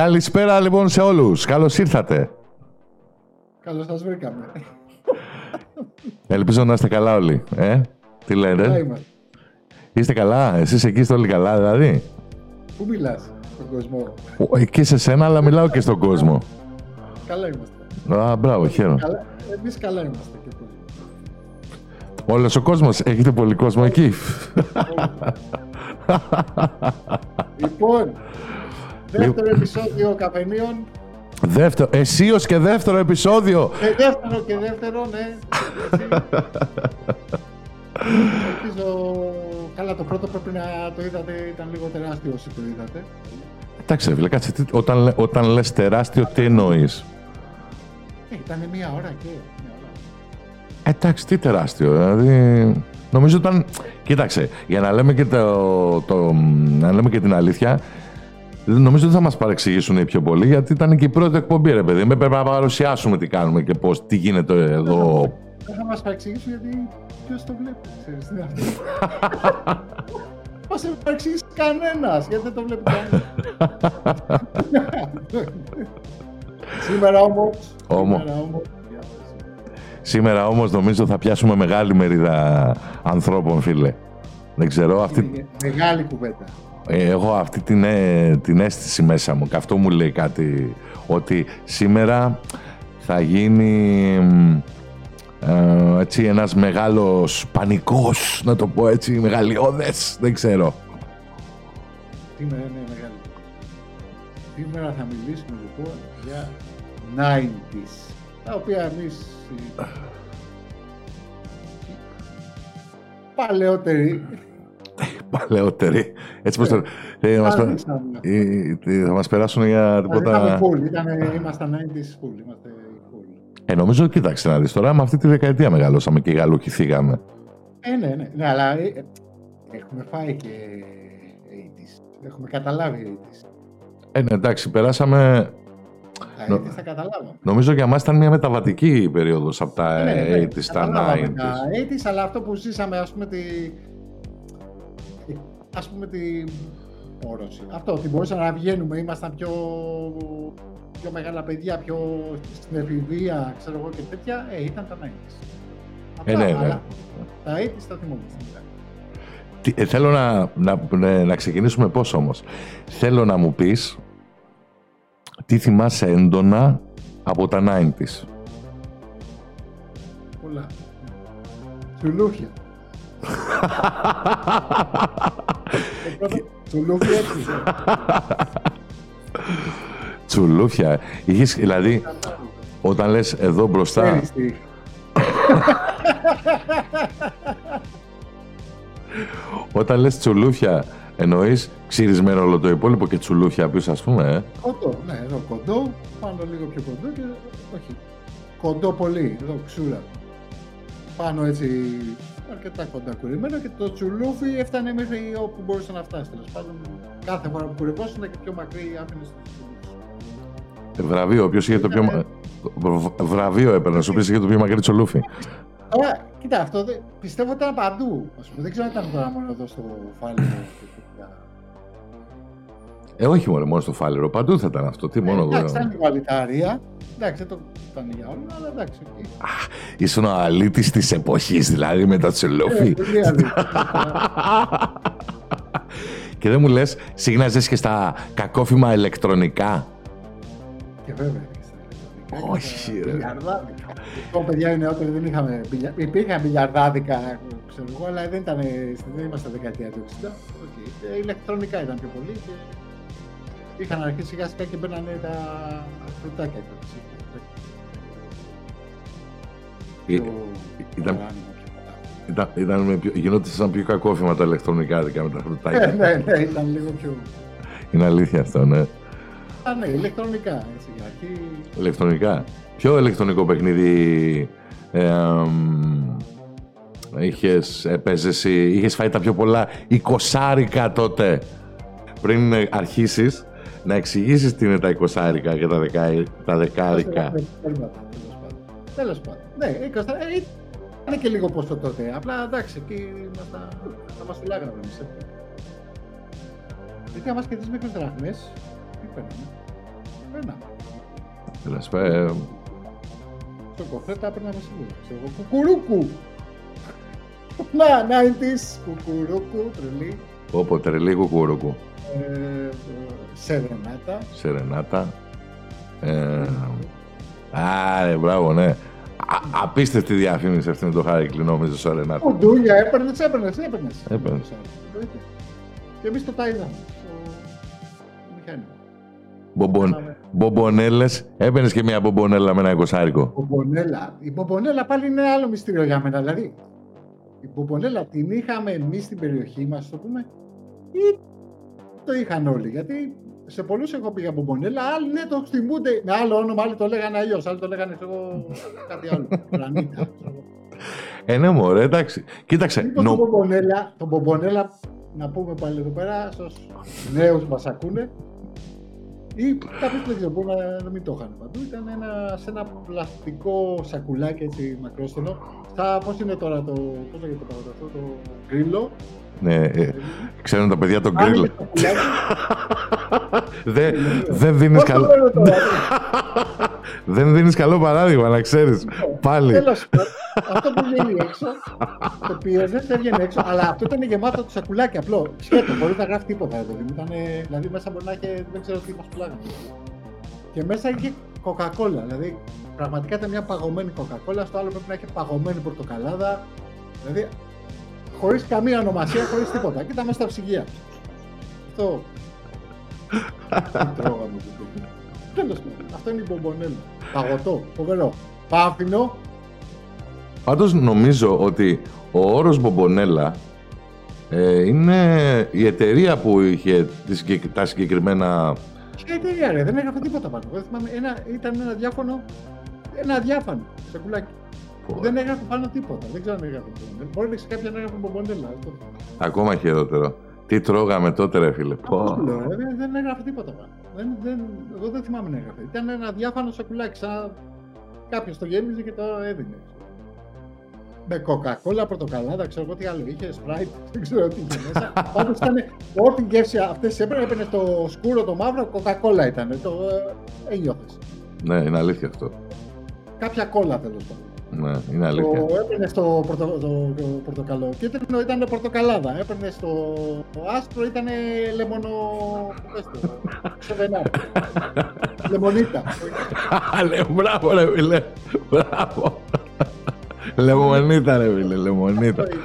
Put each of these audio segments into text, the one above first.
Καλησπέρα λοιπόν σε όλους. Καλώς ήρθατε. Καλώς σας βρήκαμε. Ελπίζω να είστε καλά όλοι. Ε; Τι λέτε; Καλά είμαστε. Είστε καλά; Εσείς εκεί είστε όλοι καλά δηλαδή; Πού μιλάς στον κόσμο; Ο, Εκεί σε σένα αλλά μιλάω και στον κόσμο. Καλά είμαστε. Α, μπράβο, χαίρομαι. Καλά, εμείς καλά είμαστε και ο κόσμος. Όλος ο κόσμος. Έχετε πολύ κόσμο εκεί. λοιπόν, δεύτερο επεισόδιο καφενείων. Δεύτερο, εσείως και δεύτερο επεισόδιο. Ε, δεύτερο και δεύτερο, ναι. Έτσι. Ελπίζω... Καλά, το πρώτο πρέπει να το είδατε, ήταν λίγο τεράστιο όσοι το είδατε. Εντάξει, ρε φίλε, κάτσε. τι- Όταν, λέ- όταν λες τεράστιο, τι εννοείς; Ε, ήταν μία ώρα και μία ώρα. Ε, Εντάξει, τι τεράστιο. Δηλαδή, νομίζω ήταν. Κοίταξε, για να λέμε και, το, το, να λέμε και την αλήθεια, νομίζω δεν θα μας παρεξηγήσουν οι πιο πολύ, γιατί ήταν και η πρώτη εκπομπή, ρε παιδί. Με πρέπει να παρουσιάσουμε τι κάνουμε και πώς, τι γίνεται εδώ. Δεν θα μας παρεξηγήσουν γιατί ποιος το βλέπει, ξέρεις τι είναι αυτό. Μας δεν παρεξηγήσει κανένας, γιατί δεν το βλέπει κανένας. Σήμερα όμως, Όμο. σήμερα όμως, Σήμερα όμως νομίζω θα πιάσουμε μεγάλη μερίδα ανθρώπων, φίλε. Δεν ξέρω, αυτή, είναι μεγάλη κουβέντα. Ε, έχω αυτή την, ε, την αίσθηση μέσα μου και αυτό μου λέει κάτι ότι σήμερα θα γίνει μ, ε, έτσι ένας μεγάλος πανικός, να το πω έτσι, μεγαλειώδες, δεν ξέρω. Σήμερα είναι μεγάλη κουβέντα. Σήμερα θα μιλήσουμε λοιπόν για 90s, τα οποία εμείς οι παλαιότεροι Παλαιότεροι. Έτσι πως το... ε, θα, μας, πε- Άρχισαμε. ε, τι, θα μας περάσουν για Ήταμε τίποτα... full, ήτανε, ήμασταν 90s full, είμαστε full. Ε, νομίζω, κοίταξε να δεις τώρα, με αυτή τη δεκαετία μεγαλώσαμε και γαλουχηθήκαμε. Ε, ναι, ναι, ναι, αλλά ε, ε, έχουμε φάει και 80s. Έχουμε καταλάβει 80s. Ε, ναι, εντάξει, περάσαμε... Τα Νο- 80s τα καταλάβαμε. Νομίζω για μας ήταν μια μεταβατική περίοδος από τα Ναι, ναι, 80s στα καταλάβαμε 90s. Τα 80s, αλλά αυτό που ζήσαμε, ας πούμε, τη... ας πούμε, τη όρωση. Αυτό, ότι μπορούσαμε να βγαίνουμε, ήμασταν πιο, πιο μεγάλα παιδιά, πιο στην εφηβεία, ξέρω εγώ και τέτοια, ε, ήταν τα 90s. Ε, Αυτά, ναι, ναι. αλλά Τα 80s τα θυμόμαστε. Τι- ε, θέλω να, να, ναι, να ξεκινήσουμε πώς όμως. Θέλω να μου πεις τι θυμάσαι έντονα από τα 90s. Πολλά. Τσουλούφια. Το πρώτο- Τσουλούφια έτσι. Τσουλούφια. Είχες, δηλαδή, όταν λες εδώ μπροστά, Ξέρεις τι. όταν λες τσουλούφια, εννοείς ξυρισμένο όλο το υπόλοιπο και τσουλούφια πίσω, ας πούμε, ε; Κοντό, ναι, εδώ κοντό, πάνω λίγο πιο κοντό και όχι. Κοντό πολύ, εδώ ξούρα. Πάνω έτσι αρκετά κοντά κουρεμένο και το τσουλούφι έφτανε μέχρι όπου μπορούσε να φτάσει. Τέλος πάντων, κάθε φορά που κουρευόσουν και πιο μακρύ άφηνε το τσουλούφι. Ε, Βραβείο, ποιος είχε το πιο... μα- β- Βραβείο έπαιρνε, σου πεις είχε το πιο μακρύ τσουλούφι. Τώρα, κοίτα, αυτό δεν- πιστεύω ότι ήταν παντού. Ας πούμε. Δεν ξέρω αν ήταν τώρα μόνο εδώ στο Φάληρο. Και τέτοια. Ε, όχι μόνο, μόνο στο φάληρο, παντού θα ήταν αυτό. Τι μόνο Ε, Εντάξει, εδώ. ήταν λίγο αλητάρια. Εντάξει, δεν το ήταν για όλα, αλλά εντάξει. οκ. Ήσουν ο αλήτης της εποχής, δηλαδή, με το τσουλούφι. Ε, πολύ αλητεία. Και δεν μου λες, σύχναζες και στα κακόφημα ηλεκτρονικά; Και βέβαια. και στα ηλεκτρονικά Όχι, και στα ρε. μπιλιαρδάδικα. Λοιπόν, παιδιά, οι νεότεροι δεν είχαμε. μπιλια- Υπήρχαν μπιλιαρδάδικα, ξέρω εγώ, αλλά δεν, ήταν, δεν είμαστε δεκαετία του 60. Οκ. Ε, ηλεκτρονικά ήταν πιο πολύ και είχαν αρχίσει σιγά σιγά και μπαίνανε τα φρουτάκια. τώρα, έτσι. Ε, Πιο ήταν- οργάνωμα, πιο καλά. Ήταν, ήταν με πιο, γινόταν πιο κακόφημα τα ηλεκτρονικά δικά με τα Ε, φρουτάκια. ναι, ναι, ήταν λίγο πιο. Είναι αλήθεια αυτό, ναι. Α, ναι, ηλεκτρονικά. Έτσι, για αρχή. Ηλεκτρονικά. Ποιο ηλεκτρονικό παιχνίδι ε, αμ, είχες, έπαιζες, ή- είχες φάει τα πιο πολλά εικοσάρικα τότε πριν ε, αρχίσεις να εξηγήσεις τι είναι τα εικοσάρικα και τα, δεκα, τα δεκάρικα. Τέλος πάντων. Ναι, 20, ε, ήταν και λίγο ποσό τότε. Απλά εντάξει, εκεί ήμασταν. Θα μας φυλάγανε εμείς. Γιατί άμα και τις μικρέ δραχμέ, τι παίρναμε. Παίρναμε. Λες, ε, Στο κοφέ τα έπαιρναμε σίγουρα. Ξέρω εγώ, κουκουρούκου. Να, 90s, κουκουρούκου, τρελή. Όπω τρελή κουκουρούκου. Ε, Σερενάτα. Σερενάτα. Ε, άρε, μπράβο, ναι. Α, απίστευτη διαφήμιση αυτή με το Χάρικλι, νόμιζε, Σερενάτα. Κουντούλια, έπαιρνες, έπαιρνες, έπαιρνες. Έπαιρνες. Και εμείς το τα είδαμε. Στο μηχάνημα. Μπομπον, Κάναμε. μπομπονέλες. Έπαιρνες και μια μπομπονέλα με ένα εικοσάρικο. Μπομπονέλα. Η μπομπονέλα πάλι είναι άλλο μυστήριο για μένα. Δηλαδή, η μπομπονέλα την είχαμε εμείς στην περιοχή μας, το πούμε, ή το είχαν όλοι. Γιατί σε πολλούς έχω πει για μπομπονέλα, άλλοι ναι, το θυμούνται με άλλο όνομα, άλλοι το λέγανε αλλιώς, άλλοι το λέγανε ξέρω, κάτι άλλο. Πλανήτα. ξέρω εγώ. Ε, ναι, μωρέ, εντάξει. Κοίταξε, Μήπως νο- το μπομπονέλα, το μπομπονέλα, να πούμε πάλι εδώ πέρα, στους νέους μας ακούνε, ή κάποιοι δεν ξέρω, μπορεί να, να μην το είχαν παντού, ήταν ένα, σε ένα πλαστικό σακουλάκι έτσι μακρόστενο, στα, πώς είναι τώρα το, πώς λέγεται το αυτό, το γκρίλο. Ναι, ε, ξέρουν τα παιδιά τον Άνοιγε γκρίλ. το σακουλάκι. Δεν δεν δίνεις Πώς το καλό, λένε τώρα, δεν δίνεις καλό παράδειγμα, να ξέρεις. Πάλι. Τέλος πάντων, αυτό που βγαίνει έξω, το πίεζε, δεν έβγαινε έξω, αλλά αυτό ήταν γεμάτο το σακουλάκι απλό. Σκέτο, μπορεί να γράφει τίποτα. Δηλαδή, Ήτανε, δηλαδή μέσα μπορεί να έχει, δεν ξέρω τι μας πουλάγανε. Και μέσα είχε κοκακόλα. Δηλαδή πραγματικά ήταν μια παγωμένη κοκακόλα, στο άλλο πρέπει να έχει παγωμένη πορτοκαλάδα. Δηλαδή χωρίς καμία ονομασία, χωρίς τίποτα. Και ήταν μέσα στα ψυγεία. Αυτό. Τι τρώγαμε. Τέλος πάντων, αυτό είναι η μπομπονέλα. Παγωτό, φοβερό. Πάφινο, Πάντως νομίζω ότι ο όρος Μπομπονέλα ε, είναι η εταιρεία που είχε τις συγκεκ- τα συγκεκριμένα... Ποια εταιρεία ρε, δεν έγραφε τίποτα πάνω. Δεν θυμάμαι, ένα, ήταν ένα διάφανο, ένα διάφανο σακουλάκι. Που δεν έγραφε πάνω τίποτα. Δεν ξέρω αν έγραφε μπομπονέλα. Μπορεί να έχει κάποια να έγραφε μπομπονέλα. αυτό. Ακόμα χειρότερο. Τι τρώγαμε τότε ρε φίλε. Αυτό Πω. σου λέω, ρε, δεν, δεν έγραφε τίποτα πάνω. Δεν, δεν, εγώ δεν θυμάμαι να έγραφε. Ήταν ένα διάφανο σακουλάκι, σαν κάποιος το γέμιζε και το έδινε. Με κοκακόλα, πορτοκαλάδα, ξέρω εγώ τι άλλο είχε, σπράιτ, δεν ξέρω τι είχε μέσα. Πάντω ήταν ό,τι γεύση αυτές έπαιρνε, έπαιρνε το σκούρο, το μαύρο, κοκακόλα ήταν. Το ε, ένιωθες. Ναι, είναι αλήθεια αυτό. Κάποια κόλλα τέλος πάντων. Ναι, είναι αλήθεια. Το έπαιρνε στο πορτο, το, το πορτοκαλό. Κίτρινο ήταν πορτοκαλάδα. Έπαιρνε στο το άσπρο ήταν λεμονο. Πες το. Σεβενά. Λεμονίτα. Λέω, μπράβο ρε φίλε. Μπράβο. Λεμονίτα ρε φίλε, λεμονίτα. Αυτό είναι.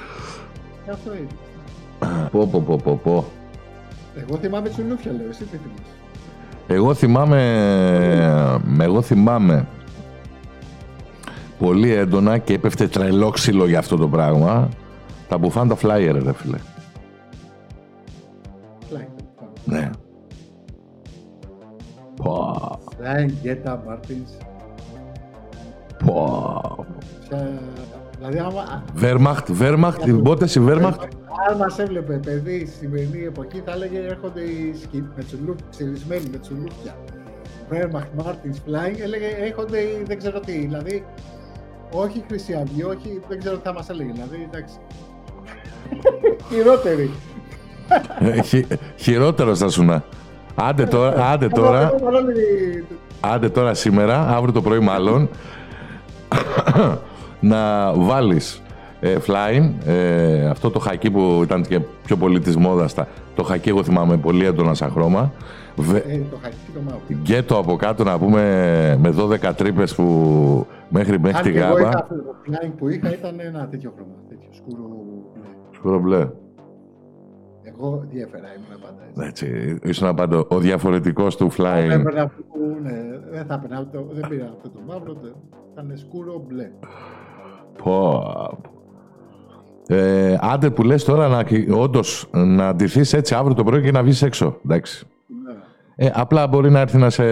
Αυτό είναι. Πω πω πω πω πω. Εγώ θυμάμαι τσουλούφια, λέω. Εσύ τι θυμάσαι. Εγώ θυμάμαι, εγώ θυμάμαι πολύ έντονα και έπεφτε τρελό ξύλο για αυτό το πράγμα. Τα μπουφάντα flyer, ρε φίλε. Φλάιν. Ναι. Πω, Φλάιν, Γκέτα, Μάρτιν. πω. Δηλαδή, άμα, Βέρμαχτ, Βέρμαχτ, πότε η Βέρμαχτ. αν μας έβλεπε παιδί στη σημερινή εποχή, θα έλεγε έρχονται οι σκι... με τσουλούφια, ξυρισμένοι με τσουλούφια. Βέρμαχτ, Μάρτιν, Φλάιν, έλεγε έρχονται οι δεν ξέρω τι. Δηλαδή, όχι Χρυσή Αυγή, όχι, δεν ξέρω τι θα μας έλεγε. Δηλαδή, εντάξει. Χειρότεροι. Ε, χει- Χειρότερος θα σου να. Άντε τώρα, άντε τώρα, Εγώ δεν μπορώ να- άντε τώρα σήμερα, αύριο το πρωί μάλλον, να βάλεις ε, flying, ε, αυτό το χακί που ήταν και πιο πολύ της μόδας, τα- το χακί εγώ θυμάμαι πολύ έντονα σαν χρώμα, Βε- Ε, το χακί το μαύρο. γκέτο από κάτω να πούμε με 12 τρύπες που μέχρι, μέχρι Αν τη και εγώ γάμπα, είχα, το flying που είχα ήταν ένα τέτοιο χρώμα, τέτοιο σκούρο μπλε. σκούρο μπλε. Εγώ διέφερα, ήμουν πάντα έτσι. Έτσι, ήσουν πάντα ο διαφορετικός του flying. Έπαιρνα αυτό που, ναι, δεν θα έπαιρνα, το, δεν πήρα αυτό το μαύρο, το, ήταν σκούρο μπλε. Πω. Ε, άντε που λες τώρα να, όντως να ντυθείς έτσι αύριο το πρωί και να βγεις έξω. Εντάξει. Ναι. Ε, απλά μπορεί να έρθει να σε,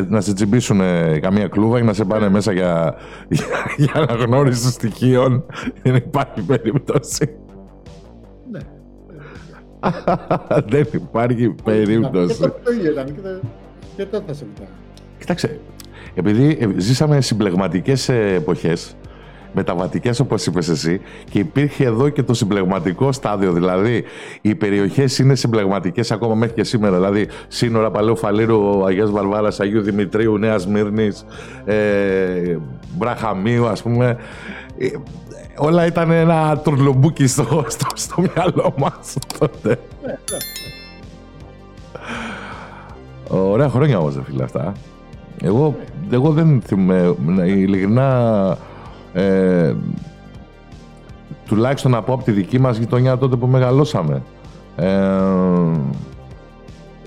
να σε τσιμπήσουν ε, καμία κλούβα και να σε πάνε μέσα για, για, για αναγνώριση στοιχείων. Δεν υπάρχει περίπτωση. ναι. Δεν υπάρχει Και περίπτωση. το, το ίδιο ήταν και, το, και τότε θα σε βουτάγα. Κοιτάξτε, επειδή ε, ζήσαμε συμπλεγματικές ε, εποχές, μεταβατικές όπως είπες εσύ, και υπήρχε εδώ και το συμπλεγματικό στάδιο. Δηλαδή, οι περιοχές είναι συμπλεγματικές ακόμα μέχρι και σήμερα. Δηλαδή, σύνορα Παλαιού Φαλήρου, Αγίας Βαρβάρας, Αγίου Δημητρίου, Νέας Μύρνης, ε, Μπραχαμίου, ας πούμε. Ε, όλα ήταν ένα τουρλουμπούκι στο, στο, στο μυαλό μας τότε. Ναι, ναι. Ωραία χρόνια όμως, φίλε, αυτά. Εγώ, εγώ δεν θυμάμαι, ειλικρινά, ε, τουλάχιστον από, από τη δική μας γειτονιά τότε που μεγαλώσαμε. Ε,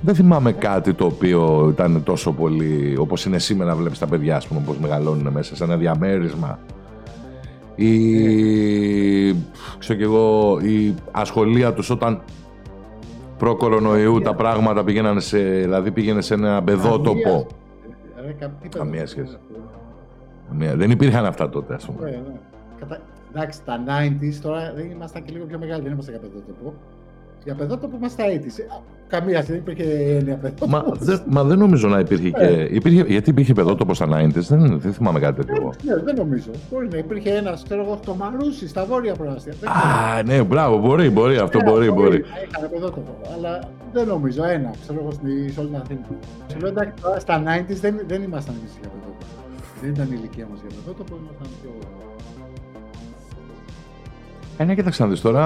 δεν θυμάμαι κάτι το οποίο ήταν τόσο πολύ, όπως είναι σήμερα βλέπεις τα παιδιά, ας πούμε, πώς μεγαλώνουν μέσα σε ένα διαμέρισμα. Η, ξέρω κι εγώ, η ασχολία τους όταν προ-κορονοϊού τα πράγματα πήγαιναν σε, δηλαδή πήγαινε σε ένα μπεδότοπο. Ρε, κα- τι Καμία παιδό, σχέση. Αυτό. Καμία- Δεν υπήρχαν αυτά τότε, ας πούμε. Ναι, ναι. Κατα... Εντάξει, τα 90s τώρα δεν ήμασταν και λίγο πιο μεγάλοι, δεν ήμασταν για παιδότοπο. Για παιδότοπο είμαστε στα 80s. Α, Καμία δεν υπήρχε έννοια παιδότοπο. Μα, δεν- μα δεν νομίζω να υπήρχε και. Υπήρχε, γιατί υπήρχε παιδότοπο στα 90s, δεν, δεν θυμάμαι κάτι τέτοιο. εγώ. Ναι, δεν νομίζω. Μπορεί να υπήρχε ένας, ξέρω εγώ, στο Μαρούσι, στα βόρεια προάστια. Δεν ξέρω. Α, ναι, μπράβο, μπορεί, μπορεί, αυτό Ναι, μπορεί, μπορεί. να Είχαν παιδότοπο. Αλλά δεν νομίζω. Ένα, ξέρω εγώ, στη- σε όλη την Αθήνα. Σου λέω εντάξει, τώρα στα 90s δεν, δεν ήμασταν εμείς για παιδότοπο. Δεν ήταν η ηλικία μας για παιδότοπο, ήμασταν πιο. Ε, ναι, κοίταξε να δεις τώρα.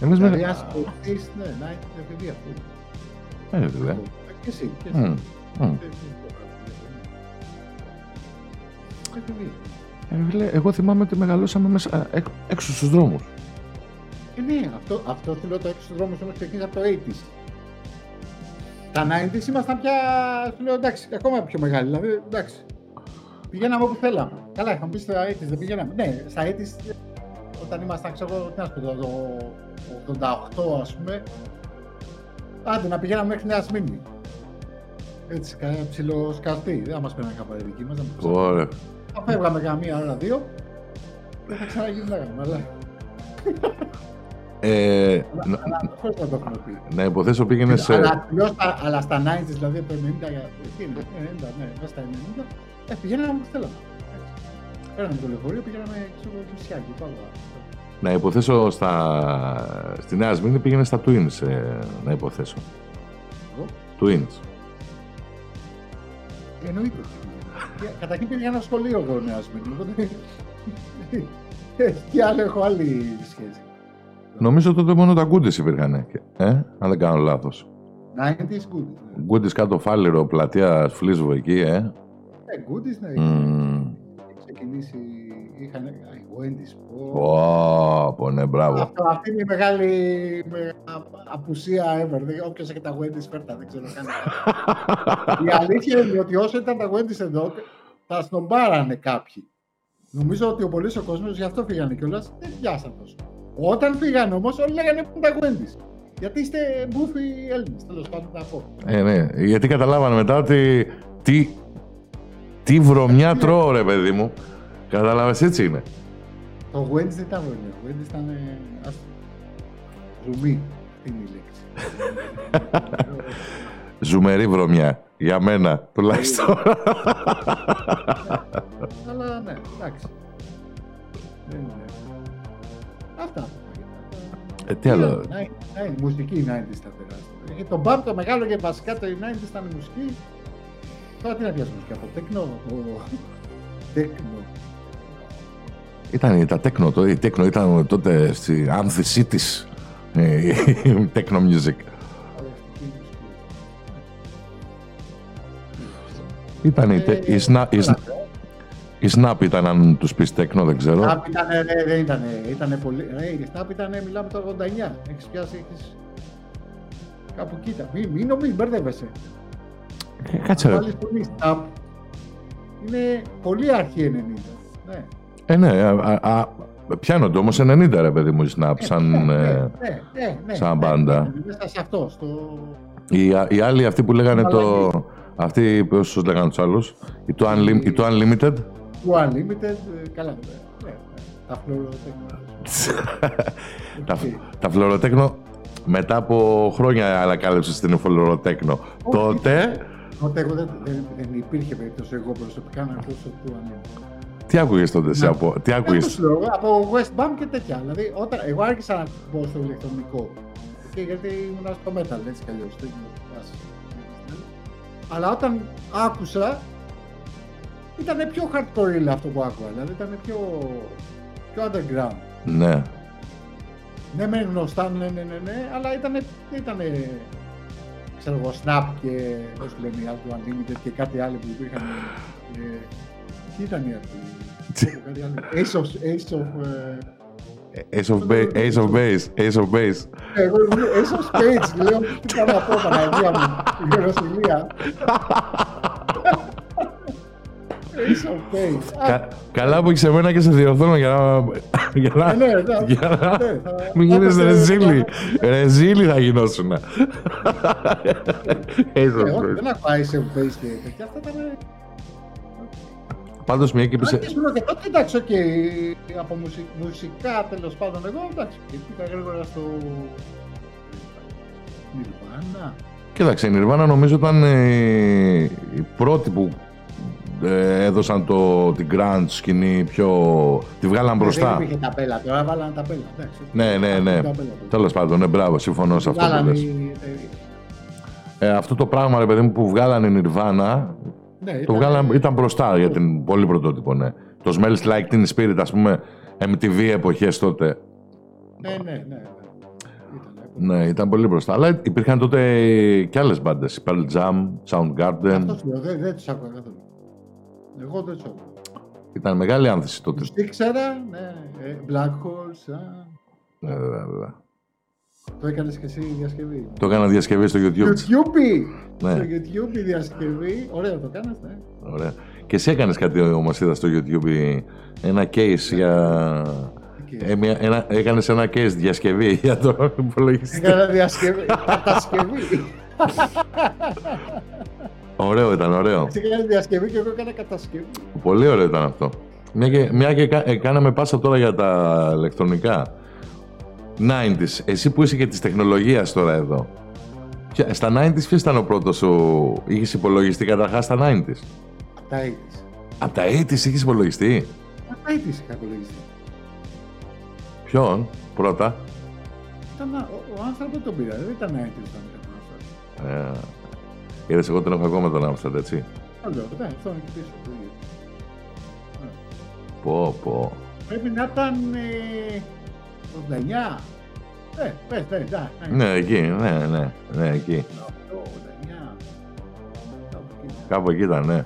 Εμείς με... Δηλαδή, αν σκεφτείς, ναι, 90s εφηβεία αυτό. Ε, ρε, φίλε. Και εσύ, και εσύ. Μμ, μμ. Εφηβεία. Ε, φίλε, εγώ θυμάμαι ότι μεγαλώσαμε μέσα, ε, έξ- έξω στους δρόμους. Ε, ναι, αυτό, αυτό θέλω το έξω στους δρόμους όμως ξεκίνησε από το 80s. Τα 90s ήμασταν πια, σου λέω εντάξει, ακόμα πιο μεγάλοι, δηλαδή εντάξει. Πηγαίναμε όπου θέλαμε. Καλά, είχαμε πει στα 80s, δεν πηγαίναμε. Ναι, στα 80s, όταν ήμασταν, ξέρω εγώ, τι να σου πω, το 88 ας πούμε, άντε να πηγαίναμε μέχρι Νέας Σμύρνη. Έτσι, κανένα ψηλό σκαρτί. Δεν θα μας πέρανε χαμπάρι δική μας. δεν μας Ωραία. θα φεύγαμε για μία ώρα, δύο. Δεν θα ξαναγυρνάγαμε, αλλά. Ε, να, αλλά χωρίς να το έχουμε πει. να υποθέσω πήγαινε σε... Αλλά, αλλιώς στα- αλλά στα 90s, δηλαδή από το 90, για- εκεί είναι, 90, ναι, μέσα στα 90, ε, πηγαίναμε όπου θέλαμε. Έτσι. Πέραμε το λεωφορείο, πηγαίναμε ξέρω, εγώ, Κυρσιάκι, πάντα. Να υποθέσω στα... στη Νέα Σμύρνη πήγαινε στα Twins, ε, να υποθέσω. Εγώ; Twins. Εννοείται. Και Καταρχήν πήγα ένα σχολείο εγώ νέα Σμύρνη, οπότε. ε, Τι άλλο έχω άλλη σχέση. Νομίζω τότε μόνο τα Goodies υπήρχαν. Ε, αν δεν κάνω λάθος. 90s good. ναι. Goodies κάτω φάληρο, πλατεία Φλίσβο εκεί, ε. Ε, goodies, ναι. Μμμ. Έχει ξεκινήσει. Είχαν. Α, η Wendy's. πω. Πω, πω, ναι, μπράβο. Αυτό, αυτή είναι η μεγάλη με- α- απουσία ever. Δεν- Όποιος έχει τα Wendy's φέρτα, δεν ξέρω καν. η αλήθεια είναι ότι όσο ήταν τα Wendy's εδώ, τα σνομπάρανε κάποιοι. Νομίζω ότι ο πολλής ο κόσμος γι' αυτό φύγανε κιόλας. Δεν πιάσαν τόσο. Όταν φύγαν όμως, όλοι λέγανε που είναι τα Wendy's. Γιατί είστε μπούφοι Έλληνες, τέλος πάντων να πω. Ε, ναι, γιατί καταλάβανε μετά ότι τι, τι βρωμιά τρώω, ρε παιδί μου. Κατάλαβες, έτσι είναι. Το Wendy's δεν ήταν βρωμιά. Το Wendy's ήταν. ε, άστο. Ζουμί. Τι είναι η λέξη. Ζουμερή βρωμιά. Για μένα, τουλάχιστον. Αλλά ναι, εντάξει. Δεν είναι. Αυτά. ε, τι άλλο; Ναι, ναι, η μουσική 90s τα τεράστια. Και το μπαμ το μεγάλο και βασικά το 90s ήταν η μουσική. Τώρα τι να πιάσουμε μουσική από τέκνο. ο- Τέκνο. Ήταν τα τέκνο, το, η τέκνο ήταν τότε στη άνθησή της. ε, η Τέκνο music. Αγοραστική μουσική. Ήταν η, Ε, τε- η, σνα, η, σνα- η Snap ήταν, αν τους πεις τέκνο, δεν ξέρω. Snap ήταν, ρε, δεν ήταν, ήταν πολύ. Ρε, η Snap ήταν, μιλάμε το 89. Έχεις πιάσει, έχεις... Κάπου κοίτα. Μην, μην νομίζεις, μπερδεύεσαι. Ε, Κάτσε Αν ρε. βάλεις πολύ Snap, είναι πολύ αρχή 90. Ναι. Ε, ναι, α, α, α, πιάνονται όμως 90 ρε παιδί μου η Snap σαν... ναι, ε, ναι, ναι, ναι, σαν ναι, μπάντα. ναι, Μέσα σε αυτό, στο... Οι, οι άλλοι αυτοί που λέγανε το... Μαλακή. Αυτοί, πώς τους λέγανε τους άλλους, οι το, unlim, οι το Unlimited; Του Unlimited, ε, καλά, ναι, ναι, ναι, τα φλωροτέκνα. τα, τα φλωροτέκνο μετά από χρόνια ανακάλυψες στην φλωροτέκνο. Τότε, Τότε εγώ δεν, δεν, δεν υπήρχε περίπτωση εγώ προσωπικά να ακούσω του Unlimited. Τι άκουγες τότε, εσύ, Ναι. από, τι Αυτό άκουγες; σου λέω, από West Bam και τέτοια. Δηλαδή, όταν, εγώ άρχισα να μπω στο ηλεκτρονικό. Και γιατί ήμουν στο metal, έτσι κι αλλιώς. δεν ήμουν φάση. Αλλά όταν άκουσα, ήταν πιο hardcore αυτό που άκουγα. Δηλαδή ήταν πιο, πιο underground. Ναι. Ναι, μεν γνωστά, ναι, ναι, ναι, ναι, αλλά ήταν, ήταν ξέρω εγώ, Snap και πώς το λένε οι άλλοι του Unlimited και κάτι άλλο που υπήρχαν. Ε, τι ήταν οι άλλοι. κάτι άλλο. Ace of, Ace of, ε, Ace of, Base, Ace of Base, Ace of Base. εγώ λέω Ace of Spades, λέω τι κάνω αυτό, Παναγία μου, η Γεροσυλία. Ace of Spades. Α, Κα- καλά που έχεις εμένα και σε διορθώνω για να... Για να... ναι, ναι, ναι, για να... ναι, θα- Μην θα γίνεις έπαιζε- ρεζίλη. Ρεζίλη θα γινώσουν. Ace Ε, of όχι, Base. Δεν ακούω Ace of Base και τέτοια, αυτά ήταν Πάντως μια και Αν πήσε... και σου λέω και τότε, εντάξει, οκ, από μουσι- μουσικά τέλος πάντων, εγώ εντάξει, και πήγα γρήγορα στο. Nirvana. Κοίταξε, η Nirvana νομίζω ήταν ε, οι πρώτοι που ε, έδωσαν το, την grunge σκηνή πιο... τη βγάλαν Δεν μπροστά. υπήρχε ταπέλα, τώρα βάλανε ταπέλα. εντάξει. Ναι, ναι, ναι. Ταπέλα τώρα. Τέλος πάντων, ναι, μπράβο, συμφωνώ σε αυτό που Βγάλανε λες. οι εταιρείες. Ε, αυτό το πράγμα, ρε παιδί μου, που βγάλανε η Nirvana, Ναι, το ήταν- βγάλαν, ήταν μπροστά για την πολύ πρωτότυπο, ναι. Το Smells Like Teen Spirit, ας πούμε, MTV εποχές τότε. Ναι, ναι, ναι. ναι. Ήτανε. Ναι, ήταν πολύ μπροστά. Αλλά υπήρχαν τότε και άλλες μπάντες. Pearl Jam, Soundgarden. Αυτό σου λέω, δεν, δεν τους άκουγα καθόλου. Εγώ δεν τους άκουγα. Ήταν μεγάλη άνθηση τότε. Τους ήξερα, ναι, ε, Black Holes, α, Ναι, βέβαια, βέβαια. το έκανες και εσύ διασκευή. Το έκανα διασκευή στο YouTube. YouTube! Ναι. Στο YouTube η διασκευή, ωραίο το κάνεις, ναι. Ωραία. Και εσύ έκανες κάτι όμως είδα στο YouTube, ένα case για... Και- Ε, μια, ένα, έκανες ένα case διασκευή για το υπολογιστή. Έκανα διασκευή, κατασκευή. Ωραίο ήταν, ωραίο. Εσύ έκανες διασκευή και εγώ έκανα κατασκευή. Πολύ ωραίο ήταν αυτό. Μια και, μια και κα- ε, κάναμε πάσα τώρα για τα ηλεκτρονικά. 90s. Εσύ που είσαι και της τεχνολογίας τώρα εδώ. Ποια- Στα 90s ποιος ήταν ο πρώτος σου... Είχες υπολογιστή καταρχάς στα 90s. Από τα 80's. Από τα 80s είχες υπολογιστή. Από τα 80's είχα υπολογιστή. Ποιον πρώτα; Ήταν, ο, ο άνθρωπος τον πήρα, δεν ήταν 90's όταν είχα τον άνθρωπο. Ε, είδες εγώ τον έχω ακόμα τον Άμστερντ, έτσι. Άλλο, ναι, αυτό είναι εκεί πίσω. το ίδιο. Ναι. Πω, πω. Πρέπει να ήταν ε, 89. Ε, πες, πες, ναι, ναι. Ναι, εκεί, ναι, ναι, ναι, εκεί. 88, 89. Κάπου εκεί. Κάπου εκεί ήταν, ναι.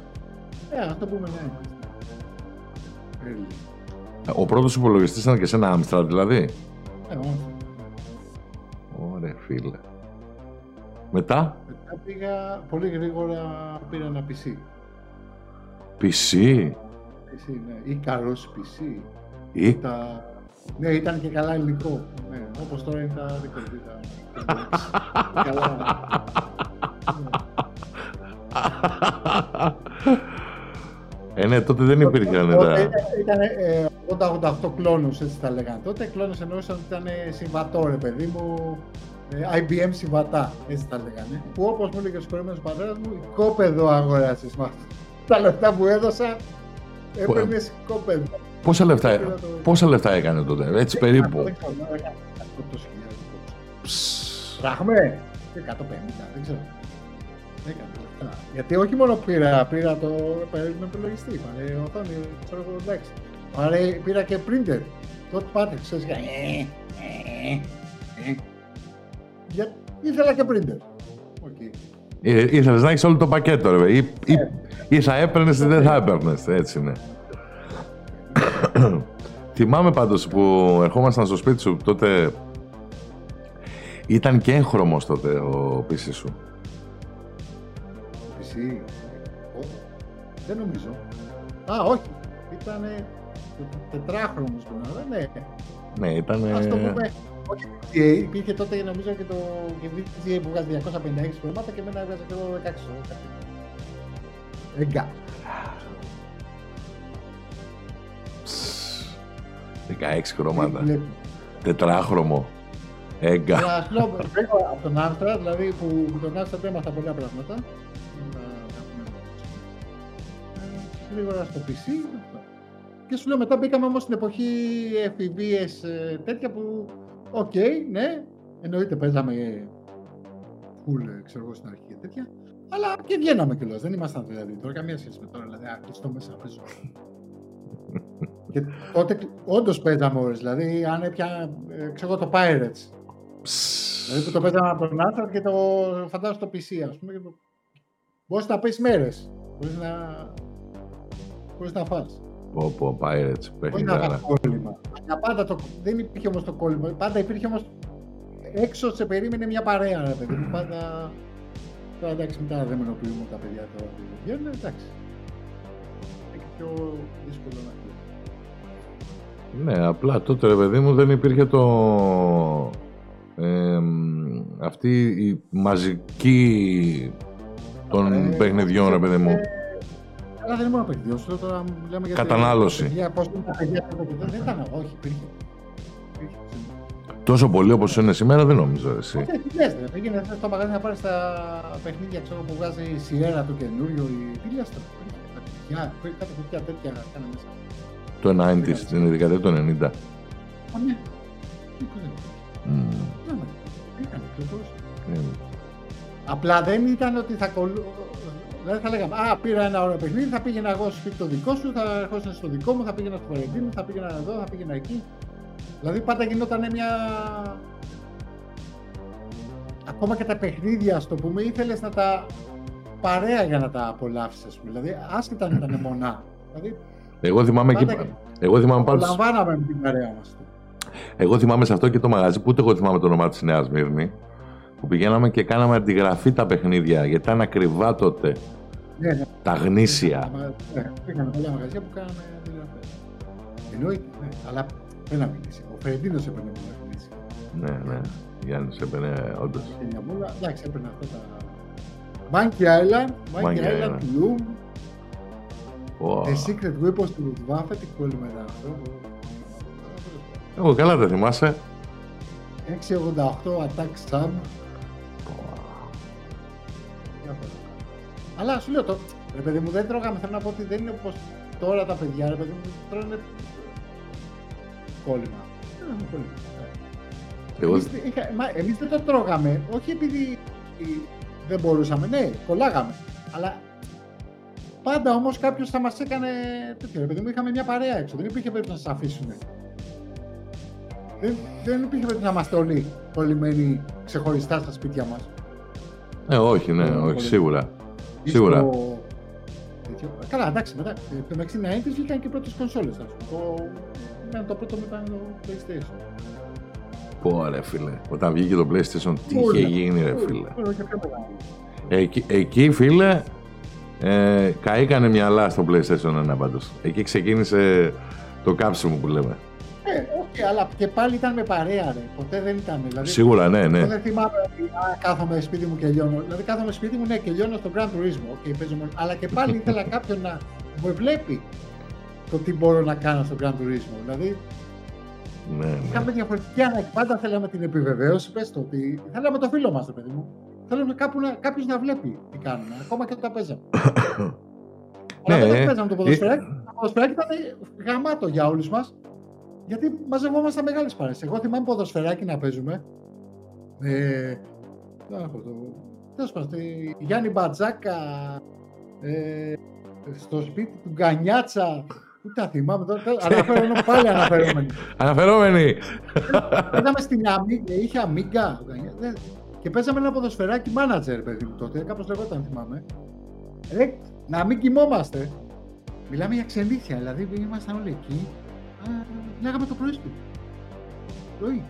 Ε, ας το πούμε ναι. Early. Ο πρώτος υπολογιστής ήταν και σε ένα Άμστραντ, δηλαδή. Ε, όμως, Ωραία, φίλε. Μετά, μετά πήγα πολύ γρήγορα πήρα ένα PC. PC PC, ναι. Ή καρός PC. ή... Τα... Ναι, ήταν και καλά ελληνικό. Ναι, όπως τώρα είναι τα δικά μου. τα- Καλά. Ε, ναι, τότε δεν υπήρχαν Τότε τα... ήταν, ήταν ε, 88 κλόνους, έτσι τα λέγανε. Τότε κλόνους εννοούσαν ότι ήταν ε, συμβατό, ρε παιδί μου. Ε, IBM συμβατά, έτσι τα λέγανε. Που όπως μου έλεγε ο συγχωρημένος πατέρας μου, κόπεδο αγοράσεις με αυτά. Τα λεφτά που έδωσα, έπαιρνες κόπεδο. Πόσα λεφτά, πόσα λεφτά έκανε τότε, έτσι περίπου; Δεν ξέρω, έκανε 100.000. Ψ. Πράγμε, 150, δεν ξέρω. Έκανε λεφτά. Γιατί όχι μόνο πήρα, πήρα το παίρνει με υπολογιστή, πάρε οθόνη, ξέρω εγώ, εντάξει. Πάρε, πήρα και printer. Τότε πάτε, ξέρεις, για... ε, ε, ε. Για... Ήθελα και printer. OK. Ε, Ήθελες να έχεις όλο το πακέτο, ρε. Ή, ή, ή θα έπαιρνες ή δεν θα έπαιρνες. Έτσι είναι. Θυμάμαι πάντως που ερχόμασταν στο σπίτι σου τότε ήταν και έγχρωμος τότε ο PC σου. PC. Ω, Δεν νομίζω. Α, όχι. Ήταν τετράχρονος που να ναι. Ναι, ήταν... Ας το πούμε. Όχι, ε, υπήρχε τότε νομίζω και το και VGA που βγάζει 256 χρώματα και εμένα έβγαζε και εγώ 16. Εγκα. 16 χρώματα. Βλέπω. Τετράχρωμο. Έγκα. Αλλά σου λέω γρήγορα από τον Άμστρα, δηλαδή που με τον Άμστρα έμαθα πολλά πράγματα. Ε, Γρήγορα στο PC. αυτό. Και σου λέω μετά μπήκαμε όμως στην εποχή εφηβείας ε, τέτοια που, οκ, ναι, εννοείται παίζαμε full, ε, ξέρω εγώ, στην αρχή και τέτοια. Αλλά και βγαίναμε κιόλας. Δεν ήμασταν δηλαδή τώρα καμία σχέση με τώρα. Δηλαδή, α, κλειστό μέσα να παίζω. και τότε όντως παίζαμε ώρες. Δηλαδή, αν έπια, ε, ξέρω εγώ, το Pirates. δηλαδή που το παίζαμε από τον Amstrad και το φαντάζομαι στο PC, ας πούμε. Και το... Μπορείς να πεις μέρες. Μπορείς να. Μπορείς να φας. Πω πω, Pirates, Μπορεί να φας κόλλημα. Πάντα το... Δεν υπήρχε όμως το κόλλημα. Πάντα υπήρχε όμως έξω σε περίμενε μια παρέα, ρε παιδί μου. Πάντα. Τώρα εντάξει, μετά δεν μενοποιούμε τα παιδιά τώρα που βγαίνουν, εντάξει. Είναι και πιο δύσκολο να πει. Ναι, απλά τότε ρε παιδί μου δεν υπήρχε το... Ε, αυτή η μαζική των ε, παιχνιδιών, ρε παιδί μου. Ε, αλλά δεν είναι μόνο παιχνιδιό, τώρα μιλάμε για Κατανάλωση. Παιδιά, πώς τα παιδιά δεν ήταν, όχι, υπήρχε. Τόσο πολύ όπως είναι σήμερα δεν νομίζω εσύ. Όχι, τι λες, πήγαινε στο μαγαζί να πάρεις τα παιχνίδια ξέρω, που βγάζει η Σιέρα το καινούριο. Η... Τι λες τώρα, κάτι κουτιά τέτοια κάνε μέσα. Το 90 στην δεκαετία του 90. Α, ναι. Ναι. Απλά δεν ήταν ότι θα κολλού... Δηλαδή θα λέγαμε, Α, πήρα ένα ωραίο παιχνίδι, θα πήγαινα εγώ στο σπίτι το δικό σου, θα ερχόσουν στο δικό μου, θα πήγαινα στο Βαλεντίνο, θα πήγαινα εδώ, θα πήγαινα εκεί. Δηλαδή πάντα γινόταν μια... Ακόμα και τα παιχνίδια, στο πούμε, ήθελες να τα παρέα για να τα απολαύσεις, ας πούμε. Δηλαδή, άσχετα αν ήταν μονά. Δηλαδή, εγώ θυμάμαι εκεί. Εγώ θυμάμαι πάντως... Λαμβάναμε με την παρέα μας. Εγώ θυμάμαι σε αυτό και το μαγαζί που ούτε εγώ θυμάμαι το όνομά της Νέας Μύρνη. Που πηγαίναμε και κάναμε αντιγραφή τα παιχνίδια γιατί ήταν ακριβά τότε. Ναι, ναι. Τα γνήσια. Ναι, πήγαμε πολλά μαγαζιά που κάναμε αντιγραφέ. Εννοείται, ναι. Αλλά δεν μιλήσει. Ο Φερεντίνος έπαιρνε πολλά γνήσια. Ναι, ναι. Γιάννης έπαιρνε όντως. Εντάξει, έπαιρνε αυτά τα. Monkey Island, Monkey Island, Loom, Wow. The Secret Weapons του Luftwaffe, τι κόλλημα ήταν αυτό. Εγώ καλά δεν θυμάσαι. 688 Attack Sub. Αλλά σου λέω το, ρε παιδί μου δεν τρώγαμε, θέλω να πω ότι δεν είναι όπως τώρα τα παιδιά, ρε παιδί μου, τρώνε κόλλημα. Εγώ... Εμείς, είχα, μα, εμείς δεν το τρώγαμε, όχι επειδή δεν μπορούσαμε, ναι, κολλάγαμε. Αλλά Πάντα όμως κάποιος θα μας έκανε τέτοιο. Επειδή μου είχαμε μια παρέα έξω. Δεν υπήρχε περίπτωση να σα αφήσουν. Δεν, δεν υπήρχε περίπτωση να είμαστε όλοι κολλημένοι ξεχωριστά στα σπίτια μας. Ε, όχι, ναι, όχι, σίγουρα. Σίγουρα. Στο... Καλά, εντάξει, μετά το μεταξύ 90 βγήκαν και οι πρώτες κονσόλες. Το... Ήταν το πρώτο μετά το PlayStation. Πω ρε φίλε, όταν βγήκε το PlayStation, τι είχε γίνει ρε φίλε. Εκεί, εκεί φίλε, ε, καήκανε μυαλά στο PlayStation 1 πάντως. Εκεί ξεκίνησε το κάψιμο που λέμε. Ε, όχι, αλλά και πάλι ήταν με παρέα, ρε. Ποτέ δεν ήταν. Δηλαδή, Σίγουρα, ναι, ναι. Δεν θυμάμαι ότι α, κάθομαι σπίτι μου και λιώνω. Δηλαδή, κάθομαι σπίτι μου, ναι, και λιώνω στο Grand Turismo. Okay, παίζω, αλλά και πάλι ήθελα κάποιον να με βλέπει το τι μπορώ να κάνω στο Grand Turismo. Δηλαδή, ναι, ναι. είχαμε διαφορετική ανάγκη. Πάντα θέλαμε την επιβεβαίωση. Πες το ότι θέλαμε το φίλο μας, το παιδί μου. Θέλουμε κάποιος να βλέπει τι κάνουμε, ακόμα και όταν παίζαμε. Αλλά όταν παίζαμε το ποδοσφαιράκι, το ποδοσφαιράκι ήταν γαμάτο για όλους μας. Γιατί μαζευόμασταν μεγάλες παρέ. Εγώ θυμάμαι ποδοσφαιράκι να παίζουμε. Ε, Τέλος πάντων, Γιάννη Μπατζάκα, ε, στο σπίτι του Γκανιάτσα. Πού τα θυμάμαι τώρα. Αναφέρομαι πάλι αναφερόμενοι. Αναφερόμενοι. Παίζαμε στην Αμίγκα, είχε Αμίγκα. Και παίζαμε ένα ποδοσφαιράκι manager, παιδί μου τότε, κάπως λεγόταν, θυμάμαι. Ε, να μην κοιμόμαστε. Μιλάμε για ξενήθεια, δηλαδή ήμασταν όλοι εκεί. Λέγαμε το πρωί του. Πρωί.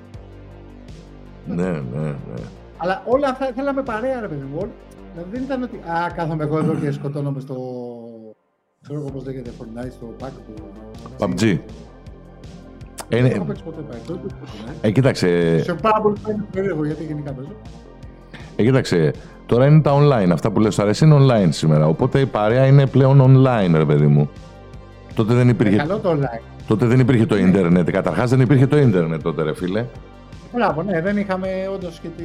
Ναι, ναι, ναι. Αλλά όλα αυτά θέλαμε παρέα, ρε παιδί μου. Δηλαδή δεν ήταν ότι Α, κάθομαι εγώ εδώ και σκοτώνομαι στο. ξέρω εγώ πώς λέγεται Fortnite, στο pack του. PUBG. Ε, δεν έχω παίξει ποτέ Ε, κοίταξε. Σε πάρα πολύ περίεργο γιατί γενικά παίζω. Ε, κοίταξε. Τώρα είναι τα online. Αυτά που λέω σου αρέσει είναι online σήμερα. Οπότε η παρέα είναι πλέον online, ρε παιδί μου. Τότε δεν υπήρχε. Ε, καλό το online. Τότε δεν υπήρχε το ίντερνετ. Καταρχάς δεν υπήρχε το ίντερνετ τότε, ρε φίλε. Μπράβο, ναι, δεν είχαμε όντως και τη.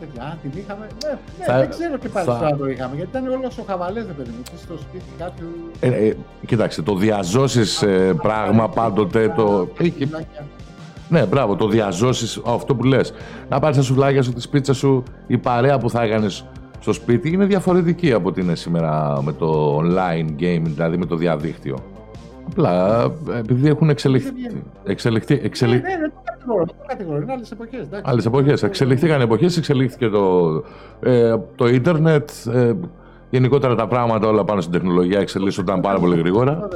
τέτοια. Αν την είχαμε. Ναι, ναι Θα- δεν ξέρω και πάλι θα- θα... το είχαμε. Γιατί ήταν όλο ο χαβαλές, δεν παιδί μου. Τι στο σπίτι κάποιου. Ε, ε, κοίταξε, το διαζώσεις πράγμα πάντοτε. Το... Έχει- Φυλάκια. Ναι, μπράβο, το διαζώσεις αυτό που λες. Να πάρεις τα σουβλάκια σου, τη πίτσα σου, η παρέα που θα έκανες στο σπίτι είναι διαφορετική από ότι είναι σήμερα με το online game, δηλαδή με το διαδίκτυο. Απλά ε, επειδή έχουν εξελιχθεί. εξελιχθεί, Ναι, εξελι... ναι, δεν το κατηγορώ. Δεν το κατηγορώ. Είναι άλλες εποχές. Άλλες εποχές. Εξελιχθήκαν εποχές, εξελίχθηκε το, ε, το ίντερνετ. Ε, γενικότερα τα πράγματα όλα πάνω στην τεχνολογία εξελίσσονταν πάρα πολύ γρήγορα.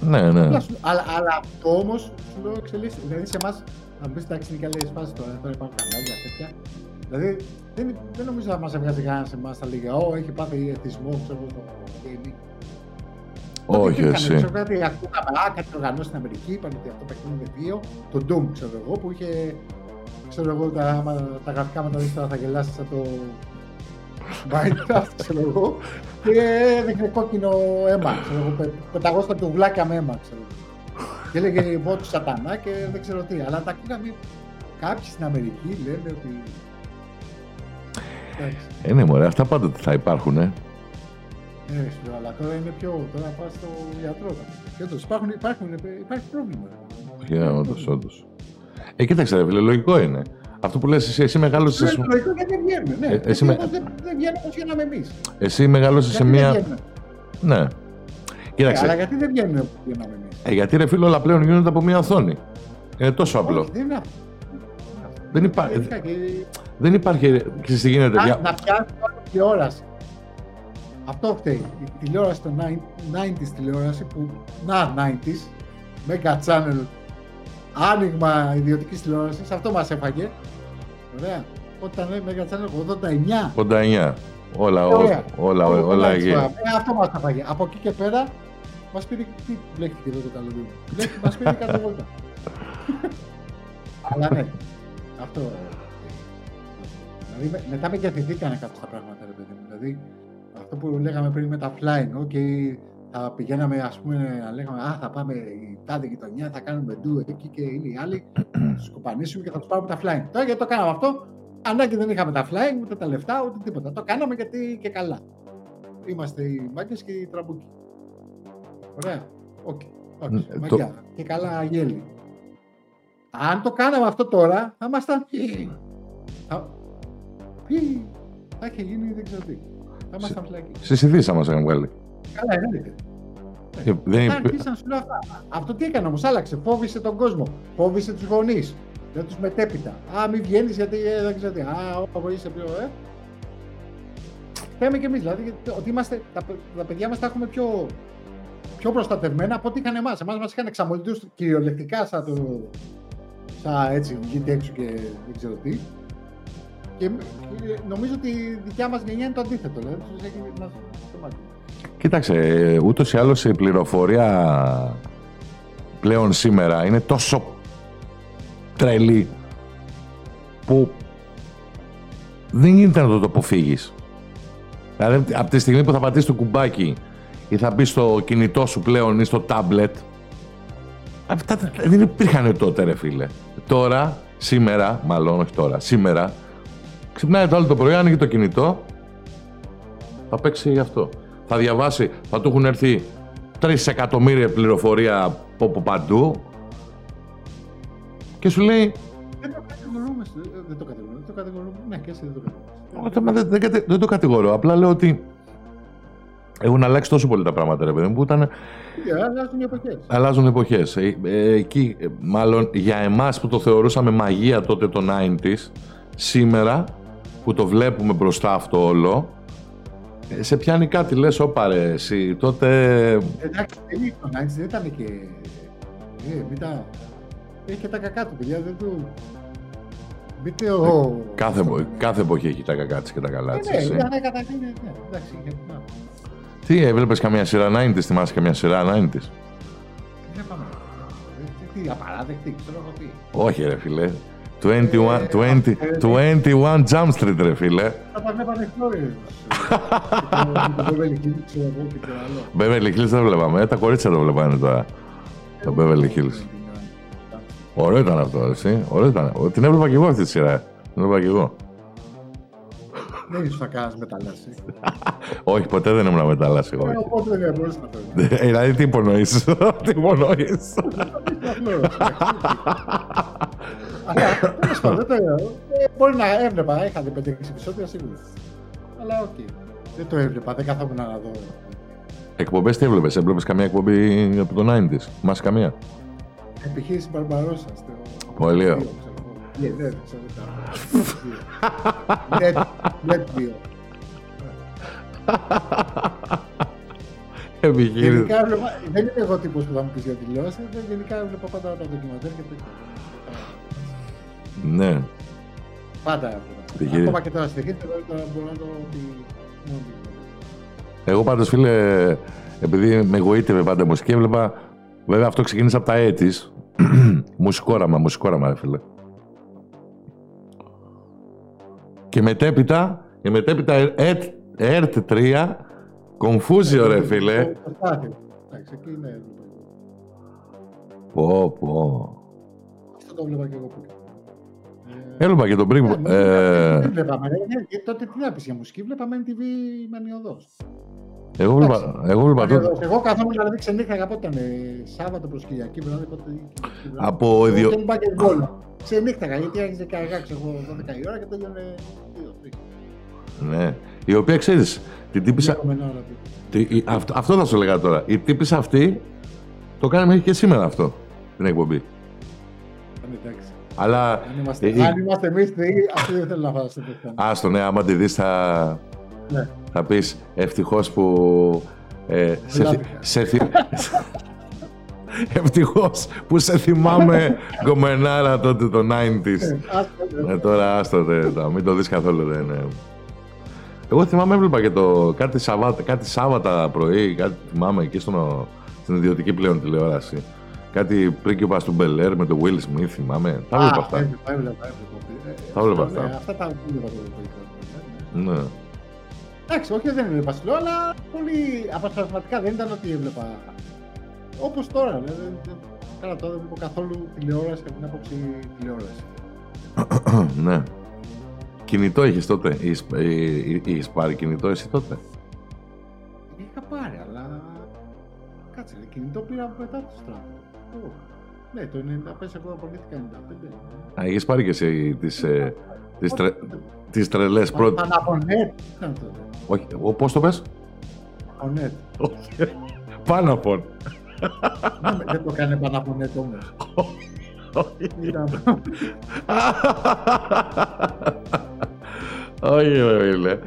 Ναι, ναι. Αλλά, αλλά αυτό όμως σου λέω εξελίσσεται. Δηλαδή σε εμάς, να πει εντάξει, είναι καλή φάση τώρα, τώρα υπάρχουν κανάλια τέτοια. Δηλαδή δεν, δεν νομίζω να μας έβγαζε κανένας σε εμάς τα λίγα. Ω, έχει πάθει εθισμό, ξέρω εγώ, στο gaming. Τότε Όχι, υπήρχαν, εσύ. Ξέρω κάτι, ακούγαμε, α, κάτι οργανώσει στην Αμερική, είπαν ότι αυτό παιχνίδι είναι δύο. Το Doom, ξέρω εγώ, που είχε. Ξέρω εγώ, τα, άμα τα γραφικά με τα δεις τώρα θα γελάσεις σαν το Minecraft, ξέρω εγώ. Και έδειχνε κόκκινο αίμα, ξέρω εγώ. πε- Πεταγόσταν του βλάκια με αίμα, ξέρω εγώ. Και έλεγε εγώ του σατανά και δεν ξέρω τι. Αλλά τα ακούγαμε κάποιοι στην Αμερική λένε ότι. Εντάξει. Ε, ναι, μωρέ, αυτά πάντοτε θα υπάρχουν. Ε. Ναι, ρε, σου λέω, αλλά τώρα είναι πιο. Τώρα πα στο γιατρό. τα παιδιά. Και όντως υπάρχουν, υπάρχουν, υπάρχει πρόβλημα. Όχι, ε, όντως, όντως. Ε, κοίταξε, ρε φίλε, λογικό είναι. Αυτό που λες εσύ, εσύ μεγάλωσες, Είναι λογικό γιατί δεν βγαίνουν. Ναι, Ε, γιατί εσύ με- όμως δεν, δεν βγαίνουν όπω γίναμε εμεί. εσύ μεγάλωσες σε μια... Ναι. Κοίταξε, αλλά γιατί δεν βγαίνουν όπω γίναμε εμεί. ε, γιατί ρε φίλε όλα πλέον γίνονται από μια οθόνη. Είναι τόσο απλό. Όχι, δεν είναι αυτό. Δεν, υπά... ε, Φυσικά και- δεν υπάρχει, ρε, ξέρεις τι γίνεται. Να, δια- να πιάσουν όλη τη τηλεόραση. Αυτό φταίει. Η τηλεόραση, το 90s τηλεόραση που. Να, 90s. Mega Channel. Άνοιγμα ιδιωτική τηλεόραση. Αυτό μα έφαγε. Ωραία. Όταν λέει Mega Channel 89. 89. Όλα, ό- Ωραία. όλα, όλα, όλα έτσι, εκεί. Ε, αυτό μα έφαγε. Από εκεί και πέρα μα πήρε. Τι μπλέχτηκε εδώ το καλοκαίρι. Μα πήρε κάτω βόλτα. Αλλά ναι. Αυτό. ε, Δηλαδή με- μετά μεγεθυνθήκανε κάποια τα πράγματα, ρε παιδί μου. Δηλαδή αυτό που λέγαμε πριν με τα flying, ok, θα πηγαίναμε ας πούμε να λέγαμε Α, θα πάμε η τάδε γειτονιά, θα κάνουμε ντου εκεί και είναι οι άλλοι, θα τους κοπανίσουμε και θα τους πάρουμε τα flying. Τώρα γιατί το κάναμε αυτό, ανάγκη δεν είχαμε τα flying, ούτε τα λεφτά, ούτε τίποτα. Το κάναμε γιατί και καλά. Είμαστε οι μάγκες και οι τραμπούκοι. Ωραία. OK. Okay. Ε, το- Και καλά αγέλη. Αν το κάναμε αυτό τώρα, θα ήμασταν. Θα... Πι, θα είχε γίνει δεν ξέρω τι. Θα ήμασταν φυλακοί. Στις ειδήσεις μας είχαν βγάλει. Καλά, εννοείται. Ε, Δεν Θα υπή- αρχίσαν να σου λέω αυτά. Αυτό τι έκανε όμως, άλλαξε. Φόβησε τον κόσμο. Φόβησε τους γονείς. Δεν τους μετέπειτα. Α, μην βγαίνεις γιατί ε, δεν ξέρω τι. Α, όπου είσαι πιο. Ε. Θέμε κι εμείς. Δηλαδή γιατί- ότι είμαστε, τα, παι- τα παιδιά μας τα έχουμε πιο, πιο προστατευμένα από ό,τι είχαν εμάς. Εμάς μας είχαν εξαμολυτού κυριολεκτικά σαν το. Σαν έτσι, βγείτε έξω και δεν ξέρω τι. Και ε, νομίζω ότι η δικιά μας γενιά είναι το αντίθετο. Δηλαδή του έχει μας το μάτι. Κοίταξε, ε, ούτως ή άλλως η πληροφορία πλέον σήμερα είναι τόσο τρελή που δεν γίνεται να το αποφύγεις. Δηλαδή, από τη στιγμή που θα πατήσεις το κουμπάκι ή θα μπεις στο κινητό σου πλέον ή στο τάμπλετ, αυτά τα- δεν υπήρχαν τότε, ρε φίλε. Τώρα, σήμερα, μάλλον όχι τώρα, σήμερα, ξυπνάει το άλλο το πρωί, άνοιγε το κινητό, θα παίξει αυτό. Θα διαβάσει, θα του έχουν έρθει 3 εκατομμύρια πληροφορία από από παντού και σου λέει Δεν το κατηγορούμε. ε, Δεν το κατηγορούμε. Δεν το κατηγορούμε. Ναι, και εσύ δεν το κατηγορούμε. «Όχι, μα δεν, δεν, κατε- δεν το κατηγορώ. Απλά λέω ότι έχουν αλλάξει τόσο πολύ τα πράγματα, ρε παιδί μου, που ήταν, Ε, Αλλάζουν οι εποχές. αλλάζουν εποχές. Ε, ε, εκεί, ε, μάλλον για εμάς που το θεωρούσαμε μαγεία τότε το 90s, σήμερα που το βλέπουμε μπροστά αυτό όλο, ε, σε πιάνει κάτι, λες, όπα ρε, εσύ, τότε Εντάξει, δεν ήταν, εντάξει, δεν ήταν και. Ε, μην τα. Έχει και τα κακά του, παιδιά. Δεν του. Μην το. κάθε, αυτό επο- είναι. κάθε εποχή έχει τα κακά της και τα καλά της. Ε, Ναι, έτσι. ήταν καταρχήν. Ναι, ναι, εντάξει, είχε- να. Τι, έβλεπες καμία σειρά 90s, θυμάσαι καμία σειρά 90s. Δεν πάμε. Ε, Τι, τι, απαράδεκτη, ξέρω εγώ τι. Όχι ρε φίλε. 21, Ε, 20, ε, 21 Jump Street ρε φίλε. Θα τα βλέπανε χώρες. Το Beverly Hills, ξέρω εγώ και το άλλο. Beverly Hills δεν βλέπαμε, ε, τα κορίτσια το βλέπανε τώρα. Το Beverly Hills. Ωραίο ήταν αυτό, εσύ. Ωραίο ήταν. Την έβλεπα και εγώ αυτή τη σειρά. Το είπα και εγώ. Δεν ήσουν κανένα μεταλλάσσει. Όχι, ποτέ δεν ήμουν μετάλλαση εγώ. Ε, Οπότε δεν μπορούσε να το Ε, Δηλαδή, τι υπονοείς. Τι υπονοείς. Αλλά τέλος πάντων, δεν το ε, Μπορεί να έβλεπα, είχα δει 5-6 επεισόδια σίγουρα. Αλλά οκ. Δεν το έβλεπα, δεν καθόμουν να δω. Εκπομπές τι έβλεπες, έβλεπες καμία εκπομπή από το 90s. Μας καμία; Επιχείρηση Μπαρμπαρόσας. στο- Πολύ ωραία. δύο, ξέρω εγώ. Ναι, δεν ξέρω τα. Net- Net 2. Επιχείρηση. Γενικά έβλεπα, δεν είμαι εγώ τύπος που θα μου πεις για τηλεόραση, δεν- γενικά έβλεπα πάντα τα ντοκιμαντέρ και τέτοια. Ναι. Πάντα έβλεπα. Επιχείρηση. Ακόμα και τώρα συνεχίζεται, τώρα τώρα μπορώ να το πει μόνο τηλεόραση. Εγώ πάντως φίλε, επειδή με εγωίτευε πάντα η μουσική, έβλεπα. Βέβαια αυτό ξεκίνησε από τα έτη. μουσικόραμα, μουσικόραμα, ρε φίλε. Και μετέπειτα, και μετέπειτα ΕΡΤ, ΕΡΤ 3, κομφούζιο ρε φίλε. Το- το στάθι. Εντάξει, εκεί ναι, έβλεπα. Πω, πω. Αυτό το έβλεπα και εγώ που ε, Έβλεπα και τον πριν. ναι, ε, Δεν βλέπαμε. ρε, ναι, και τότε τι να πεις για μουσική, βλέπαμε MTV Μανιωδός. εγώ έβλεπα, εγώ έβλεπα τότε. Μανιωδός. Εγώ καθόμουν δηλαδή ξενύχταγα πότε ήταν, ε, Σάββατο προς Κυριακή, βράδυ, πότε Από Εγώ ιδιο... δεν είπα και γκολ. Ξενύχταγα γιατί άρχισε και αργά, ξέρω εγώ, 12 η ώρα και τελειώνε 2-3. Ναι. Η οποία ξέρεις, την τύπησα. Επόμενη ώρα του. Τι- η- αυτό, αυτό θα σου λέγα τώρα. Η τύπησα αυτή το κάνει μέχρι και σήμερα αυτό την εκπομπή. Αν εντάξει. Αλλά. Αν είμαστε, ε, ε, αν είμαστε εμείς τρεις, αυτοί δεν θέλουν να φάσουν το θέμα. Άστο, ναι, άμα τη δεις, θα, Ναι. θα πεις ευτυχώς που. Ε, σε, θυ- Βλάβηκα. σε, θυ- ευτυχώς που σε θυμάμαι γκομενάρα τότε το 90s. Άστο, Ε, τώρα άστο, δε, τα, μην το δεις καθόλου, δεν είναι. Εγώ θυμάμαι, έβλεπα και το κάτι, Σαββάτα, κάτι Σάββατα πρωί, κάτι θυμάμαι εκεί στον, στην ιδιωτική πλέον τηλεόραση. Κάτι πρίγκιπας του Μπελέρ με τον Will Smith, θυμάμαι. Τα έβλεπα Α, αυτά. Έβλεπα, έβλεπα, έβλεπα. Ε, Τα έβλεπα ναι, αυτά. Αυτά τα έβλεπα το ευρωπαϊκό. Ναι. Εντάξει, όχι δεν έβλεπα slow, αλλά πολύ απασπασματικά δεν ήταν ότι έβλεπα. Όπως τώρα, δηλαδή. δεν- Καλά, τώρα δεν βλέπω καθόλου τηλεόραση από την άποψη τηλεόραση. ναι. Κινητό είχες τότε. Είχες, ε, ε, είχες πάρει κινητό εσύ τότε; Είχα πάρει, αλλά. Κάτσε, ρε, κινητό πήρα μετά το στράτο. Ω, Ναι, το 95 εγώ απολύθηκα 95. Α, είχες πάρει και εσύ τις, ε, τις, τρε, τις τρελές πρώτες. Παναπονέτ. ήταν τότε. Όχι, ο, πώς το πες? Παναπονέτ. Πάναφων. Ναι, Δεν το έκανε Παναπονέτ όμως. Ήταν- Όχι, ρε φίλε.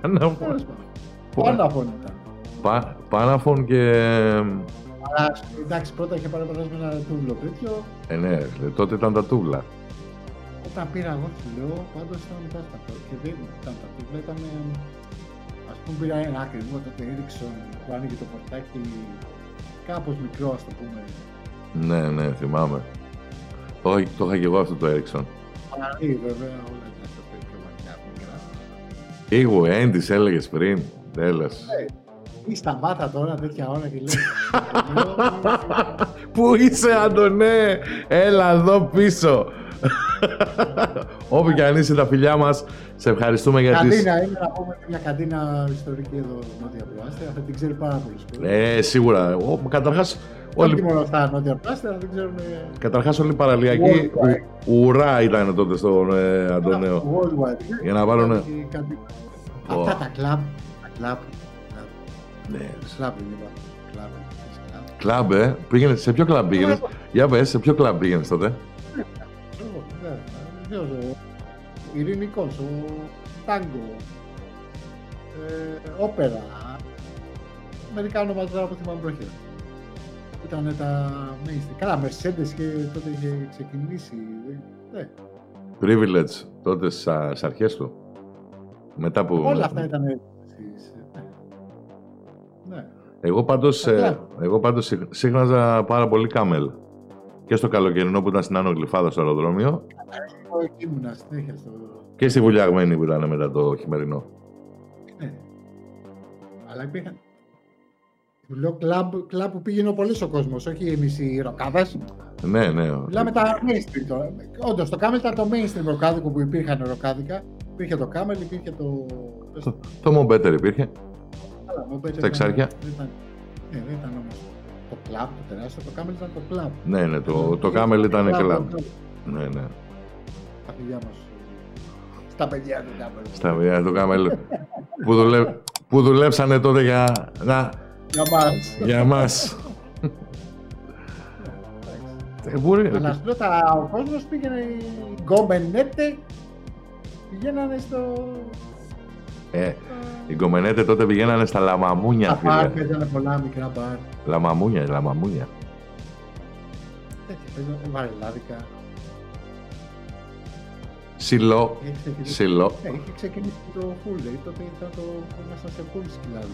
Πάναφων. Τέλος πάντων. Παναπον ήταν. Πα- Πάναφων και... Αλλά εντάξει, πρώτα είχε πάρει περάσει με ένα τούβλο τέτοιο. Ε, ναι, ρε φίλε, τότε ήταν τα τούβλα. Όταν πήρα εγώ σου λέω, πάντως ήταν μετά στα πρώτα. Και δεν ήταν τα τούβλα, ήταν. Α πούμε, πήρα ένα ακριβό τότε Ericsson που άνοιγε το πορτάκι κάπως μικρό, ας το πούμε. Ναι, ναι, θυμάμαι. Το, είχα- το είχα και εγώ αυτό το Ericsson. Παραλύει βέβαια όλα ήταν το πιο μακριά μικρά. Ήγου, έντις έλεγες πριν. Τέλος. Ή σταμάτα τώρα τέτοια ώρα και λέει. Πού είσαι, Αντωνέ! Έλα εδώ πίσω. Όπου και αν είσαι τα φιλιά μας, σε ευχαριστούμε για τις... Καντίνα, είναι να πούμε μια καντίνα ιστορική εδώ νότια προάστια. Θα την ξέρει πάρα πολλοί κόσμοι. Ε, σίγουρα. Ο, καταρχάς, Όχι όλοι, μόνο στα νότια προάστια, αλλά δεν ξέρουν. ε, καταρχάς όλοι οι παραλιακοί Worldwide. ου- ουρά ήταν τότε στον ε, Αντωνέο. Worldwide. Για να βάλουνε- Και καντίνα. Ω. Αυτά τα κλαμπ. Τα κλαμπ. Ναι. Κλαμπ είναι είπα. Κλαμπ. κλαμπ. Κλαμπ, ε. Πήγαινε, σε ποιο κλαμπ πήγαινες; Για πες, σε ποιο κλαμπ πήγαινες τότε; Ξέρω εγώ, ναι, βεβαίως, ο Ειρηνικός, ο Τάγκο, ε, όπερα. Μερικά ονόματα τώρα που θυμάμαι πρόχειρα. Ήταν τα mainstream. Καλά, Mercedes και τότε είχε ξεκινήσει. Ναι, Privilege τότε στα στις αρχές του. Μετά που... όλα αυτά ήταν. στις- ναι. Ναι. Εγώ πάντως, Τα ε, κλαμπ. εγώ πάντως σύγ- σύγχναζα πάρα πολύ κάμελ. Και στο καλοκαιρινό που ήταν στην Άνω Γλυφάδα στο αεροδρόμιο Εγώ εκεί ήμουνα συνέχεια στο. και στη Βουλιαγμένη που ήταν μετά το χειμερινό. Ναι. Αλλά υπήρχαν. Του λέω κλαμπ, κλαμπ που πήγαινε πολύς ο κόσμος, όχι εμείς οι ροκάδες. Ναι, ναι. Μιλάμε τα mainstream τώρα. Όντως, το Κάμελ ήταν το mainstream ροκάδικο που υπήρχαν ροκάδικα. Υπήρχε το Κάμελ, υπήρχε το. Το, το Μομπέτερ υπήρχε. Καλά, Mobile Στα ήταν- εξάρια. Δεν ήταν, ναι, δεν ήταν όμως το κλαμπ το τεράστιο. Το Κάμελ ήταν το κλαμπ. Ναι, ναι, το, το Κάμελ ήταν κλαμπ. κλαμπ. Ναι, ναι. Στα παιδιά μας. Στα παιδιά του Κάμελ. Στα παιδιά του Κάμελ που, δουλε... που δουλέψανε τότε για, να, Για μας. για μας. Ε, μπορεί- Αλλά σου λέω, τα- ο κόσμος πήγαινε. Οι γκόμενέτε πηγαίνανε στο. Ε, οι γκομενέτε τότε πηγαίνανε στα λαμαμούνια, Τα μπαρ, φίλε. παίζανε πολλά μικρά μπαρ. Λαμαμούνια, λαμαμούνια. Τέτοια παίζανε βαρελάδικα. Σιλό, Είχε ξεκινήσει- σιλό. Ε, είχε ξεκινήσει το full day, τότε ήταν το ήμασταν σε full σκυλάδι.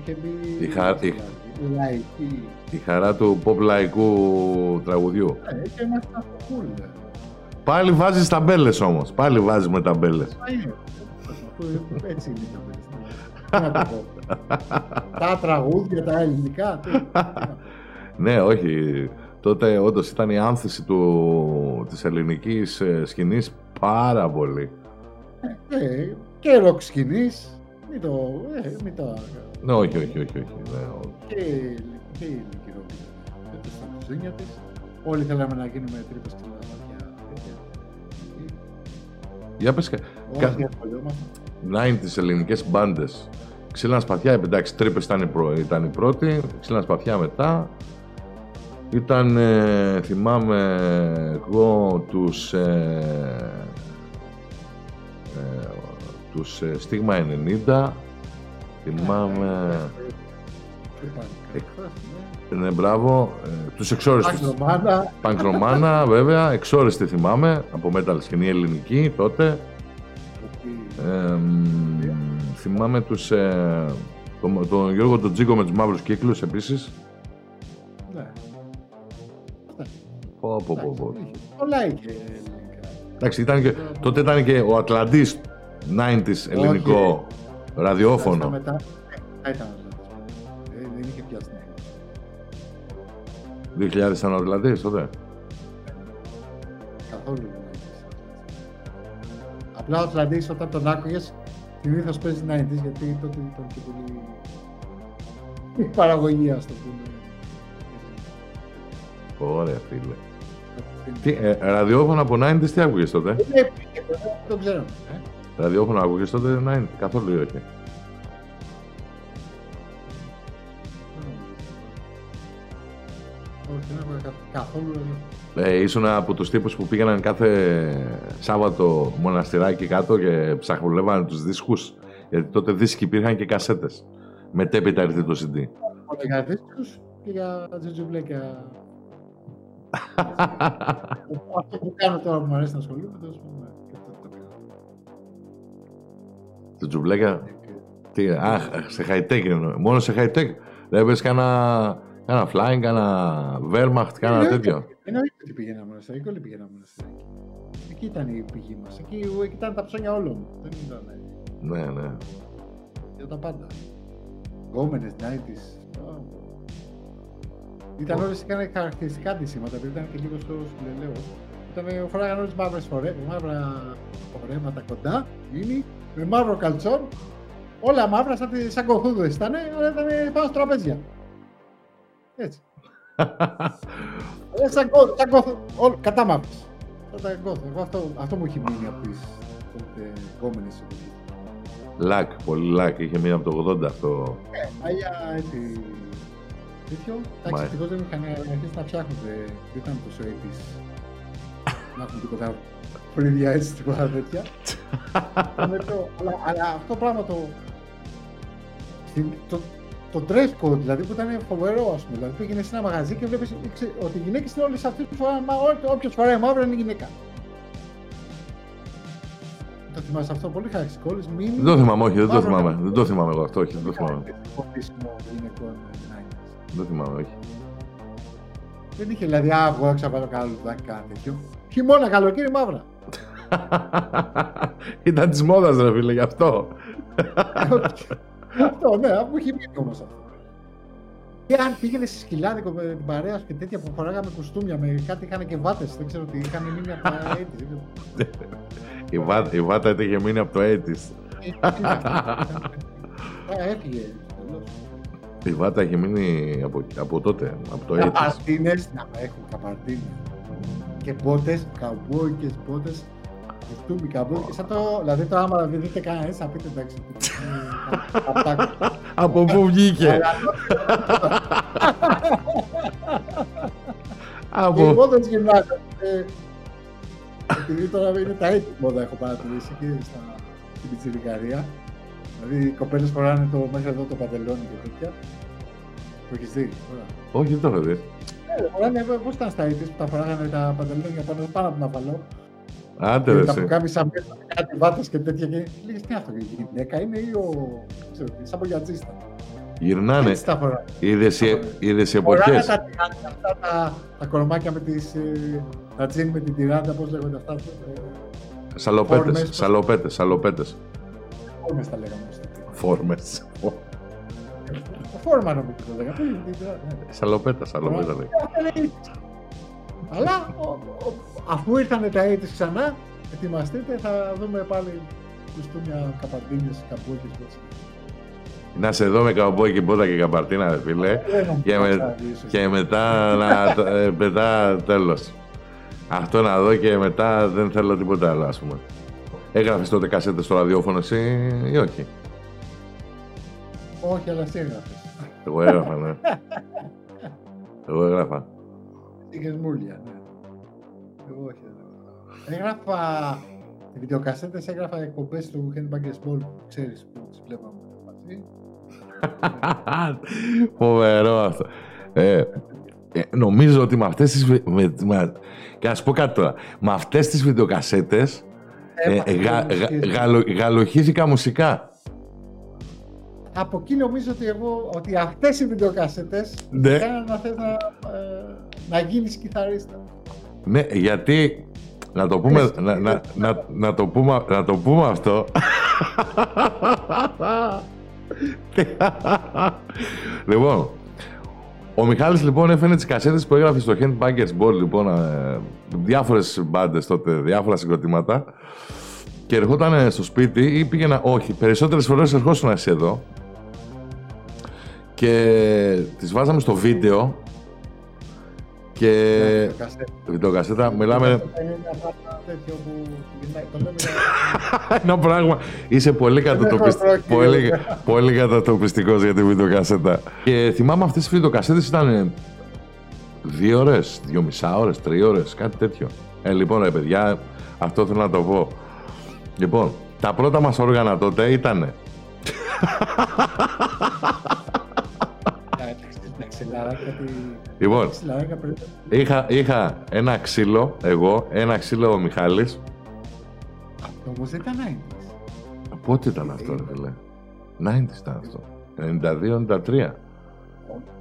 Είχε μπει Η χα- η- σκυλάδι, λαϊκή. Η χαρά του pop λαϊκού τραγουδιού. Ε, και ήμασταν στο full. ε. Πάλι βάζεις ταμπέλες όμως. Πάλι βάζεις με ταμπέλες. Α, είναι. Αφού Έτσι είναι το περιστατικό. Τι να το πω. Τα τραγούδια, τα ελληνικά. τι- Ναι, όχι. Τότε όντως ήταν η άνθηση του, της ελληνικής ε, σκηνής πάρα πολύ. Ε, και ροκ σκηνής. Μην το... Ε, μην το... Ναι, όχι, όχι, όχι. όχι. Ναι, όχι. Και, και η ελληνική ροκ. Και στα κουζίνια της. Όλοι θέλαμε να γίνουμε τρύπες και λαδάκια. Για πες, κα- κα- Όχι, ασχολιόμασταν. 90's ελληνικές μπάντες. Ξύλινα σπαθιά, εντάξει, τρύπες ήταν η, πρω- ήταν η πρώτη, ξύλινα σπαθιά μετά. Ήταν, ε, θυμάμαι, εγώ τους, ε, ε, τους ε, Στίγμα 90, θυμάμαι, Τι πάνε, ναι. ναι, μπράβο, ε, τους εξόριστους, Αγρομάνα. Πανκρομάνα βέβαια, εξόριστη θυμάμαι, από metal σκηνή ελληνική τότε. Ε, μ, θυμάμαι τους, ε, τον, τον Γιώργο τον Τζίκο με τους μαύρους κύκλους επίσης. Ναι. Πω, πω, πω, πω. Εντάξει, είχε. Πολλά είχε ελληνικά. Εντάξει, ήταν και, τότε ήταν και ο Ατλαντής 90s ελληνικό Στα ραδιόφωνο. μετά, ε, μετά ήταν ο Ατλαντής. Ε, Δεν είχε πιάσει την 2000 ήταν ο Ατλαντής τότε. Καθόλου δεν έχεις. Απλά ο Ατλαντής όταν τον άκουγες συνήθως παίζεις 90s γιατί τότε ήταν και πολύ η παραγωγή ας το πούμε. Ωραία φίλε. Τι, ε, ραδιόφωνο από 90s τι άκουγες τότε; Δεν έπαιξε, δεν το ξέρω. Ε. Ραδιόφωνο άκουγες τότε 90 καθόλου ή όχι. Όχι, δεν άκουγα κα- καθόλου. Ε, ήσουν από τους τύπους που πήγαιναν κάθε Σάββατο μοναστηράκι κάτω και ψαχνουλεύανε τους δίσκους. Γιατί τότε δίσκοι υπήρχαν και κασέτες. Μετέπειτα ήρθε το CD. Όλα για δίσκους και για τζουτζουμπλέκια. Αυτό που κάνω τώρα που μου αρέσει να ασχολούμαι, τέλος πάντων, και αυτό το κάνω. Το τζουμπλέκα. Τι, αχ, σε high tech εννοώ. Μόνο σε high tech. Δεν έπαιζε κάνα, κάνα flying, κάνα Wehrmacht, κάνα Εννοείται. τέτοιο. Εννοείται ότι πήγαινα μοναστηράκι, όλοι πήγαιναν μοναστηράκι. Εκεί ήταν η πηγή μας. Εκεί, εκεί ήταν τα ψώνια όλων. Δεν ήταν Ναι, ναι. για τα πάντα. Γκόμενες, 90s. Α, Ήταν όλες είχαν χαρακτηριστικά αντισήματα, επειδή ήταν και λίγο στο σπηλελαίο. Ήταν, φοράγαν όλες μαύρες φορέ, μαύρα φορέματα κοντά, γίνει, με μαύρο καλτσόν, όλα μαύρα σαν, τη- σαν κοχούδες ήταν, αλλά ήταν πάνω στο τραπέζια. Έτσι. Ε, σαν κο- σαν κοθ- όλο- κατά μαύρες. Σαν τα κοθ. Εγώ αυτό, αυτό μου έχει μείνει από τις τότε γκόμενες εποχές. Λακ, πολύ λακ. Είχε μείνει από το 80 αυτό. Ε, παλιά έτσι. Τέτοιο. Εντάξει, Μα- ευτυχώς δεν είχαν αρχίσει να φτιάχνονται. Δεν ήταν τόσο έτσι. να έχουν τίποτα φρύδια έτσι, τίποτα τέτοια. Με το- αλλά, αλλά αυτό το πράγμα το. στην- το, το dress code δηλαδή που ήταν φοβερό, ας πούμε. Δηλαδή πήγαινε σε ένα μαγαζί και βλέπεις ότι οι γυναίκες είναι όλες αυτές που φοράνε μαύρο. Όποιος φοράει μαύρο είναι γυναίκα. Το θυμάσαι αυτό πολύ χαρακτηριστικό. Όλες μείνει. Δεν το θυμάμαι, όχι, δεν το Μαύρο θυμάμαι. καπέλο. Δεν το θυμάμαι εγώ αυτό, όχι, δεν το θυμάμαι. Φωτίσιμο γυναικών 90s. Δεν το θυμάμαι, όχι. Δεν είχε δηλαδή, α, εγώ έξω βάλω καλό λουδάκι, κάτι τέτοιο. Χειμώνα, καλοκαίρι, μαύρα. Ήταν της μόδας, ρε φίλε, γι' αυτό. αυτό, ναι, μου έχει μείνει όμως αυτό. Και αν πήγαινε σε σκυλάδικο με την παρέα σου και τέτοια που φοράγαμε κουστούμια με κάτι είχαν και βάτες. Δεν ξέρω τι είχαν μείνει από τα έτης. η, βά, η βάτα είχε μείνει από το έτης. Έφυγε. Η βάτα είχε μείνει από, από τότε, από το έτης. Καπαρτίνες, να έχουν καπαρτίνες. Και πότες, καμπόικες πότες, κουστούμι καμπόικες, σαν το, δηλαδή το άμα δεν δείτε κανένας, θα πείτε εντάξει. Από πού βγήκε; Από... Οι μόδες γυμνάσιας. Επειδή τώρα είναι τα έτη μόδα έχω παρατηρήσει και στην πιτσιρικαρία. Δηλαδή οι κοπέλες φοράνε το, μέχρι εδώ το παντελόνι και τέτοια. Το έχεις δει Όχι, δεν το έχω δει. Ε, φοράνε, πώς ήταν στα ήττες που τα φοράγανε τα παντελόνια πάνω, πάνω από τον αφαλό; Άντε ρε Τα που κάνει σαν κάτι βάτες και τέτοια και λέγεις τι αυτό, η γυναίκα είναι ή ο, ξέρω, σαν μπογιατζίστα. Γυρνάνε. Έτσι τα φοράνε. Είδες οι Φοράνε εποχές. τα, αυτά τα, τα κορμάκια με τις, ε, τα τζιν με την τυράντα, πώς λέγονται αυτά. Ε, Σαλοπέτες, Φόρμες. σαλοπέτες, σαλοπέτες. φόρμες τα λέγαμε. στο τέτοιο. Φόρμες. Φόρμα νομίζω το λέγαμε. την τυράντα, ναι. Σαλοπέτα, σαλοπέτα λέει. Αλλά ο- ο- αφού ήρθαν τα AIDS ξανά, ετοιμαστείτε, θα δούμε πάλι κουστούμια καπαντίνες, καμπούκες. έτσι. Να σε δω με καμπόι και μπότα και καπαρτίνα, ρε φίλε. Δεν νομίζω Και, με, θα δεις, ίσως. και μετά, να, ε, μετά τέλος. Αυτό να δω και μετά δεν θέλω τίποτα άλλο, ας πούμε. Έγραφες τότε κασέτες στο ραδιόφωνο εσύ ή όχι; Όχι, αλλά εσύ έγραφες. Εγώ έγραφα, ναι. Εγώ έγραφα. Είχες μούλια, ναι. Εγώ όχι. δεν έγραφα. Έγραφα οι βιντεοκασέτες, έγραφα εκπομπές του Handbaggers Ball, που ξέρεις που τις βλέπαμε μαζί. Φοβερό αυτό. Ε, ε, νομίζω ότι με αυτές τις... βι- Με, με, και να σου πω κάτι τώρα. Με αυτές τις βιντεοκασέτες ε, Έμαθα ε, γα, και γα, μουσικές. γαλο- γαλοχήθηκα μουσικά. Από εκεί νομίζω ότι εγώ, ότι αυτές οι βιντεοκασέτες Ναι. έκαναν να θες να, ε, να γίνεις κιθαρίστας. Ναι, γιατί να το πούμε, Έστω. να, να, να, να το πούμε, να το πούμε αυτό. λοιπόν, ο Μιχάλης λοιπόν έφερε τις κασέτες που έγραφε στο Handbaggers Ball, λοιπόν, ε, διάφορες μπάντες τότε, διάφορα συγκροτήματα και ερχόταν στο σπίτι ή πήγαινα, όχι, περισσότερες φορές ερχόσουν εσύ εδώ και τις βάζαμε στο βίντεο και Βιντεοκασέτα. βιντεοκασέτα, μιλάμε Είναι ένα πράγμα τέτοιο που γυρνάει, το λέμε για- ένα πράγμα. Είσαι πολύ, κατατοπισ... έχω πρόκειται. πολύ, πολύ κατατοπιστικός για τη βιντεοκασέτα. Και θυμάμαι αυτές τις βιντεοκασέτες ήταν δύο ώρες, δύο μισά ώρες, τρία ώρες, κάτι τέτοιο. Ε, λοιπόν, ρε παιδιά, αυτό θέλω να το πω. Λοιπόν, τα πρώτα μας όργανα τότε ήταν Εντάξει, εντάξει, ξυλαράκια, τι- Λοιπόν, ξυλαράκια πρέπει- είχα, είχα ένα ξύλο, εγώ, ένα ξύλο ο Μιχάλης. Αυτό όμως δεν ήταν 90s. Πότε ήταν αυτό, ρε φίλε; 90's ήταν αυτό. 92-93.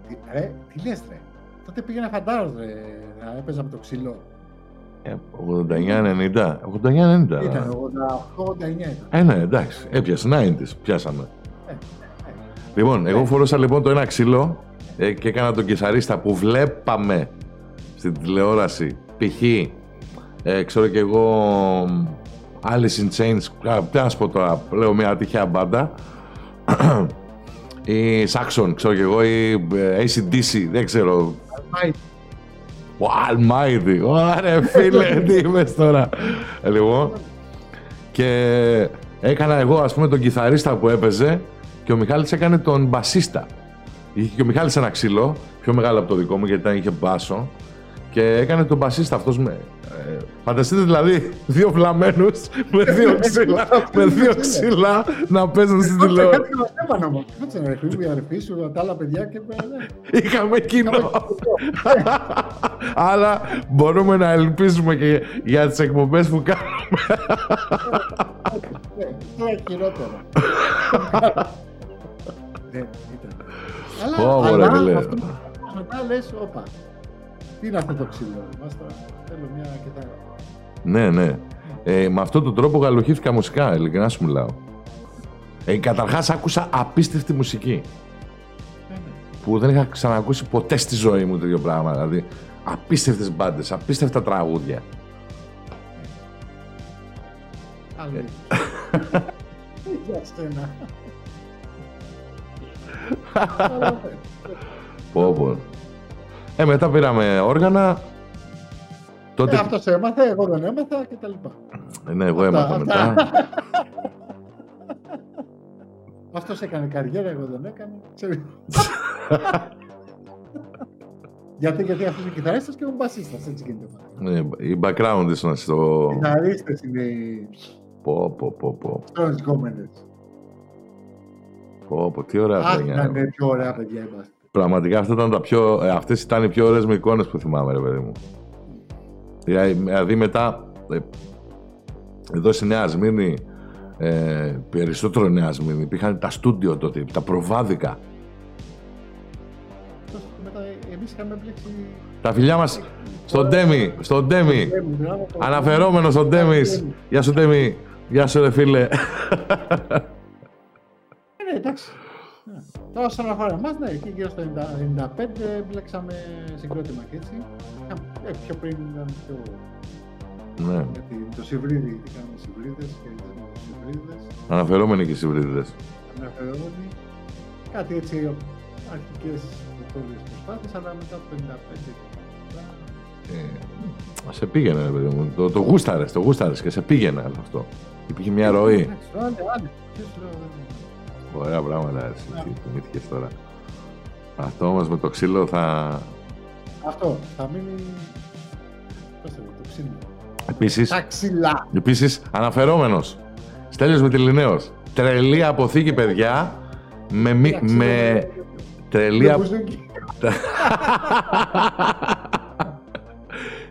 Τι- Ρε, τι λες ρε; Τότε πήγαινα φαντάρος ρε, να έπαιζα με το ξύλο. Ε, 89-90. 89-90. Ήταν 88-89 ήταν. Ε, ναι, εντάξει. Έπιασε 90's. Πιάσαμε. Ε, ε. Λοιπόν, εγώ φορούσα λοιπόν το ένα ξύλο ε, και έκανα τον κεσαρίστα που βλέπαμε στην τηλεόραση. Π.χ. Ε, ξέρω και εγώ Alice in Chains. α, Τι να σου πω τώρα, λέω μια τυχαία μπάντα. ή Saxon, ξέρω και εγώ, ή ε, ACDC, δεν ξέρω. Μάι, Ο Almighty. Ωραία, φίλε, τι είπες τώρα. Ε, Λοιπόν, και έκανα εγώ, ας πούμε, τον κιθαρίστα που έπαιζε και ο Μιχάλης έκανε τον μπασίστα. Είχε και ο Μιχάλης ένα ξύλο, πιο μεγάλο από το δικό μου, γιατί ήταν, είχε μπάσο. Και έκανε τον μπασίστα αυτός με... Ε, φανταστείτε δηλαδή δύο βλαμμένους με δύο ξύλα, με δύο ξύλα να παίζουν στην Κάτσε τηλεόραση. κάτι μας έπανε όμως. Κάτσε ρε φίλου, η αδερφή σου, τα άλλα παιδιά και ναι. Είχαμε κοινό. Αλλά μπορούμε να ελπίζουμε και για τις εκπομπές που κάνουμε. Ναι, Τώρα χειρότερο. Δεν ήταν. Αλλά, Ω, μωρέ, αλλά φίλε. αυτό που μετά λες, όπα, τι είναι αυτό το ξύλο, μας τώρα, θέλω μια κιθάρα. ναι, ναι. Ε, με αυτόν τον τρόπο γαλοχήθηκα μουσικά, ειλικρινά σου μιλάω. Ε, Καταρχάς άκουσα απίστευτη μουσική. Ε, ναι. Που δεν είχα ξανακούσει ποτέ στη ζωή μου τέτοιο πράγμα. Δηλαδή, απίστευτες μπάντες, απίστευτα τραγούδια. Άλλη. Για σένα. Αλλά, ναι. Πω, πω. Ε, μετά πήραμε όργανα. Τότε. Ε, αυτός έμαθε, εγώ δεν έμαθα και τα λοιπά. Ε, ναι, εγώ έμαθα αυτά. μετά. Αυτός έκανε καριέρα, εγώ δεν έκανε. Ξέρεις. γιατί, γιατί αυτός είναι κιθαρίστας και εγώ μπασίστας, έτσι γίνεται. Ε, η background ήσουν στο. Κιθαρίστες είναι οι Πω, πω, πω, πω. Στρώνες γκόμενες. Πω, πω, τι ωραία Αχ, χρόνια. να είναι πιο ωραία παιδιά είμαστε. Πραγματικά αυτά ήταν τα πιο, ε, αυτές ήταν οι πιο ωραίες με εικόνες που θυμάμαι, ρε παιδί μου. Δηλαδή δηλαδή μετά, ε, εδώ στη Νέα Σμύρνη, ε, περισσότερο Νέα Σμύρνη, υπήρχαν τα στούντιο τότε, τα προβάδικα. Αυτός και μετά εμείς είχαμε μπλέξει... Τα φιλιά μας στον Ντέμι, στον Ντέμι. Ε, μπράβο, το- Αναφερόμενος στον Ντέμις. Γεια σου Ντέμι. Γεια σου ρε φίλε. Ε, Ναι, εντάξει. Ναι. Τώρα όσον αφορά εμάς, ναι, εκεί γύρω στο 95 μπλέξαμε συγκρότημα και έτσι. Είχαμε- Ε, πιο πριν ήταν πιο... ναι, Γιατί το Σιβρίδι, τι κάνουμε Σιβρίδες και με τους Σιβρίδες. αναφερόμενοι και οι Σιβρίδιδες. Αναφερόμενοι. Κάτι έτσι αρχικές πρωτοβουλίες προσπάθειες, αλλά μετά το 55 και μετά, Ε, σε πήγαινε, ρε παιδί μου. Το, το γούσταρες, το γούσταρες και σε πήγαινε αυτό. Υπήρχε μια ροή. Εντάξει, το άλλο, Ωραία πράγματα, ρε, εσύ, τι θυμήθηκες τώρα. Αυτό όμως με το ξύλο θα... Αυτό, θα μείνει... Πώς το λέω, το ξύλο. Επίσης, Τα ξύλα. επίσης αναφερόμενος. Στέλιος Μητυλινέος. Τρελή αποθήκη, παιδιά. Με, μη- Τα ξύλα, με με- τρελή, με απο- μπουζούκι.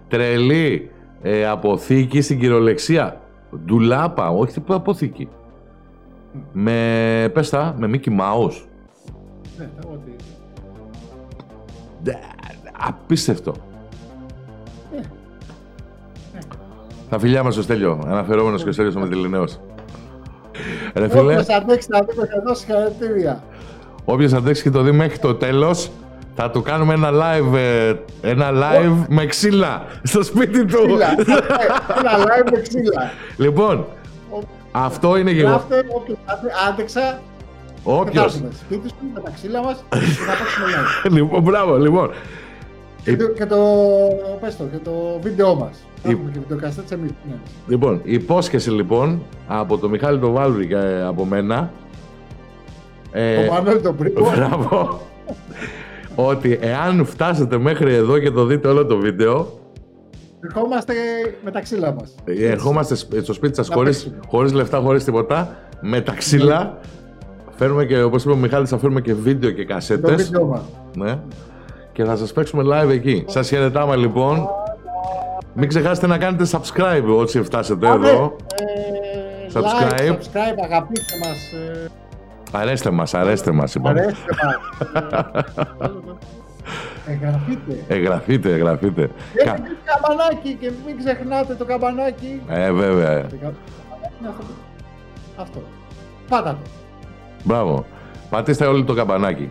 τρελή ε, αποθήκη στην κυριολεξία. Ντουλάπα, όχι τίποτα αποθήκη. Με, πες τα, με Mickey Mouse. Ναι, ό,τι. Ντε, Απίστευτο. Ναι. Ναι. Τα φιλιά μας στο Στέλιο, αναφερόμενος και ο Στέλιος ο Μητυλινέος. Ρε φίλε, Όποιος αντέξει να δει θα δώσει συγχαρητήρια. όποιος αντέξει και το δει μέχρι το τέλος, θα του κάνουμε ένα live, ε, ένα live με ξύλα στο σπίτι του. Ξύλα. Ε, Ένα live με ξύλα. λοιπόν, αυτό είναι γεγονός. Γράφτε όποιος άντε- άντεξα και θα Όποιος. έρθουμε σπίτι σου με τα ξύλα μας και θα παίξουμε live. λοιπόν, μπράβο, λοιπόν. Και το- Και το, πες το, και το βίντεο μας. Θα Η- έχουμε και βιντεοκαστέτες εμείς. ναι. Λοιπόν, υπόσχεση λοιπόν από το Μιχάλη τον Βάλβρη και από μένα. Ε, Το Μανώλη τον Πρίκο. Μπράβο. ότι εάν φτάσετε μέχρι εδώ και το δείτε όλο το βίντεο, Ερχόμαστε με τα ξύλα μας. ε, ερχόμαστε σ- στο σπίτι σας Να χωρίς, παίξουμε. χωρίς λεφτά, χωρίς τίποτα, με τα ξύλα. Φέρνουμε και, όπως είπε ο Μιχάλης, θα φέρουμε και βίντεο και Το κασέτες. βίντεο μας. Ναι. Και θα σας παίξουμε live εκεί. Σας χαιρετάμε λοιπόν. Μην ξεχάσετε να κάνετε subscribe όσοι φτάσετε Άντε, εδώ. ε, Subscribe. Like, subscribe, αγαπήστε μας. ε, Αρέστε μας, αρέστε μας είπαμε. Αρέστε μας. Ε, Εγγραφείτε. Εγγραφείτε, εγγραφείτε. Και Κα- το καμπανάκι και μην ξεχνάτε το καμπανάκι. Ε, βέβαια. Το καμπανάκι είναι αυτό. Αυτό. Πάτα το. Μπράβο. Πατήστε όλοι το καμπανάκι.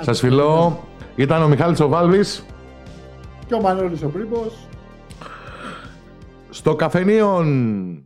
Σας φιλώ. Ήταν ο Μιχάλης ο Βάλβης Και ο Μανώλης ο Πρίμπος. στο καφενείον.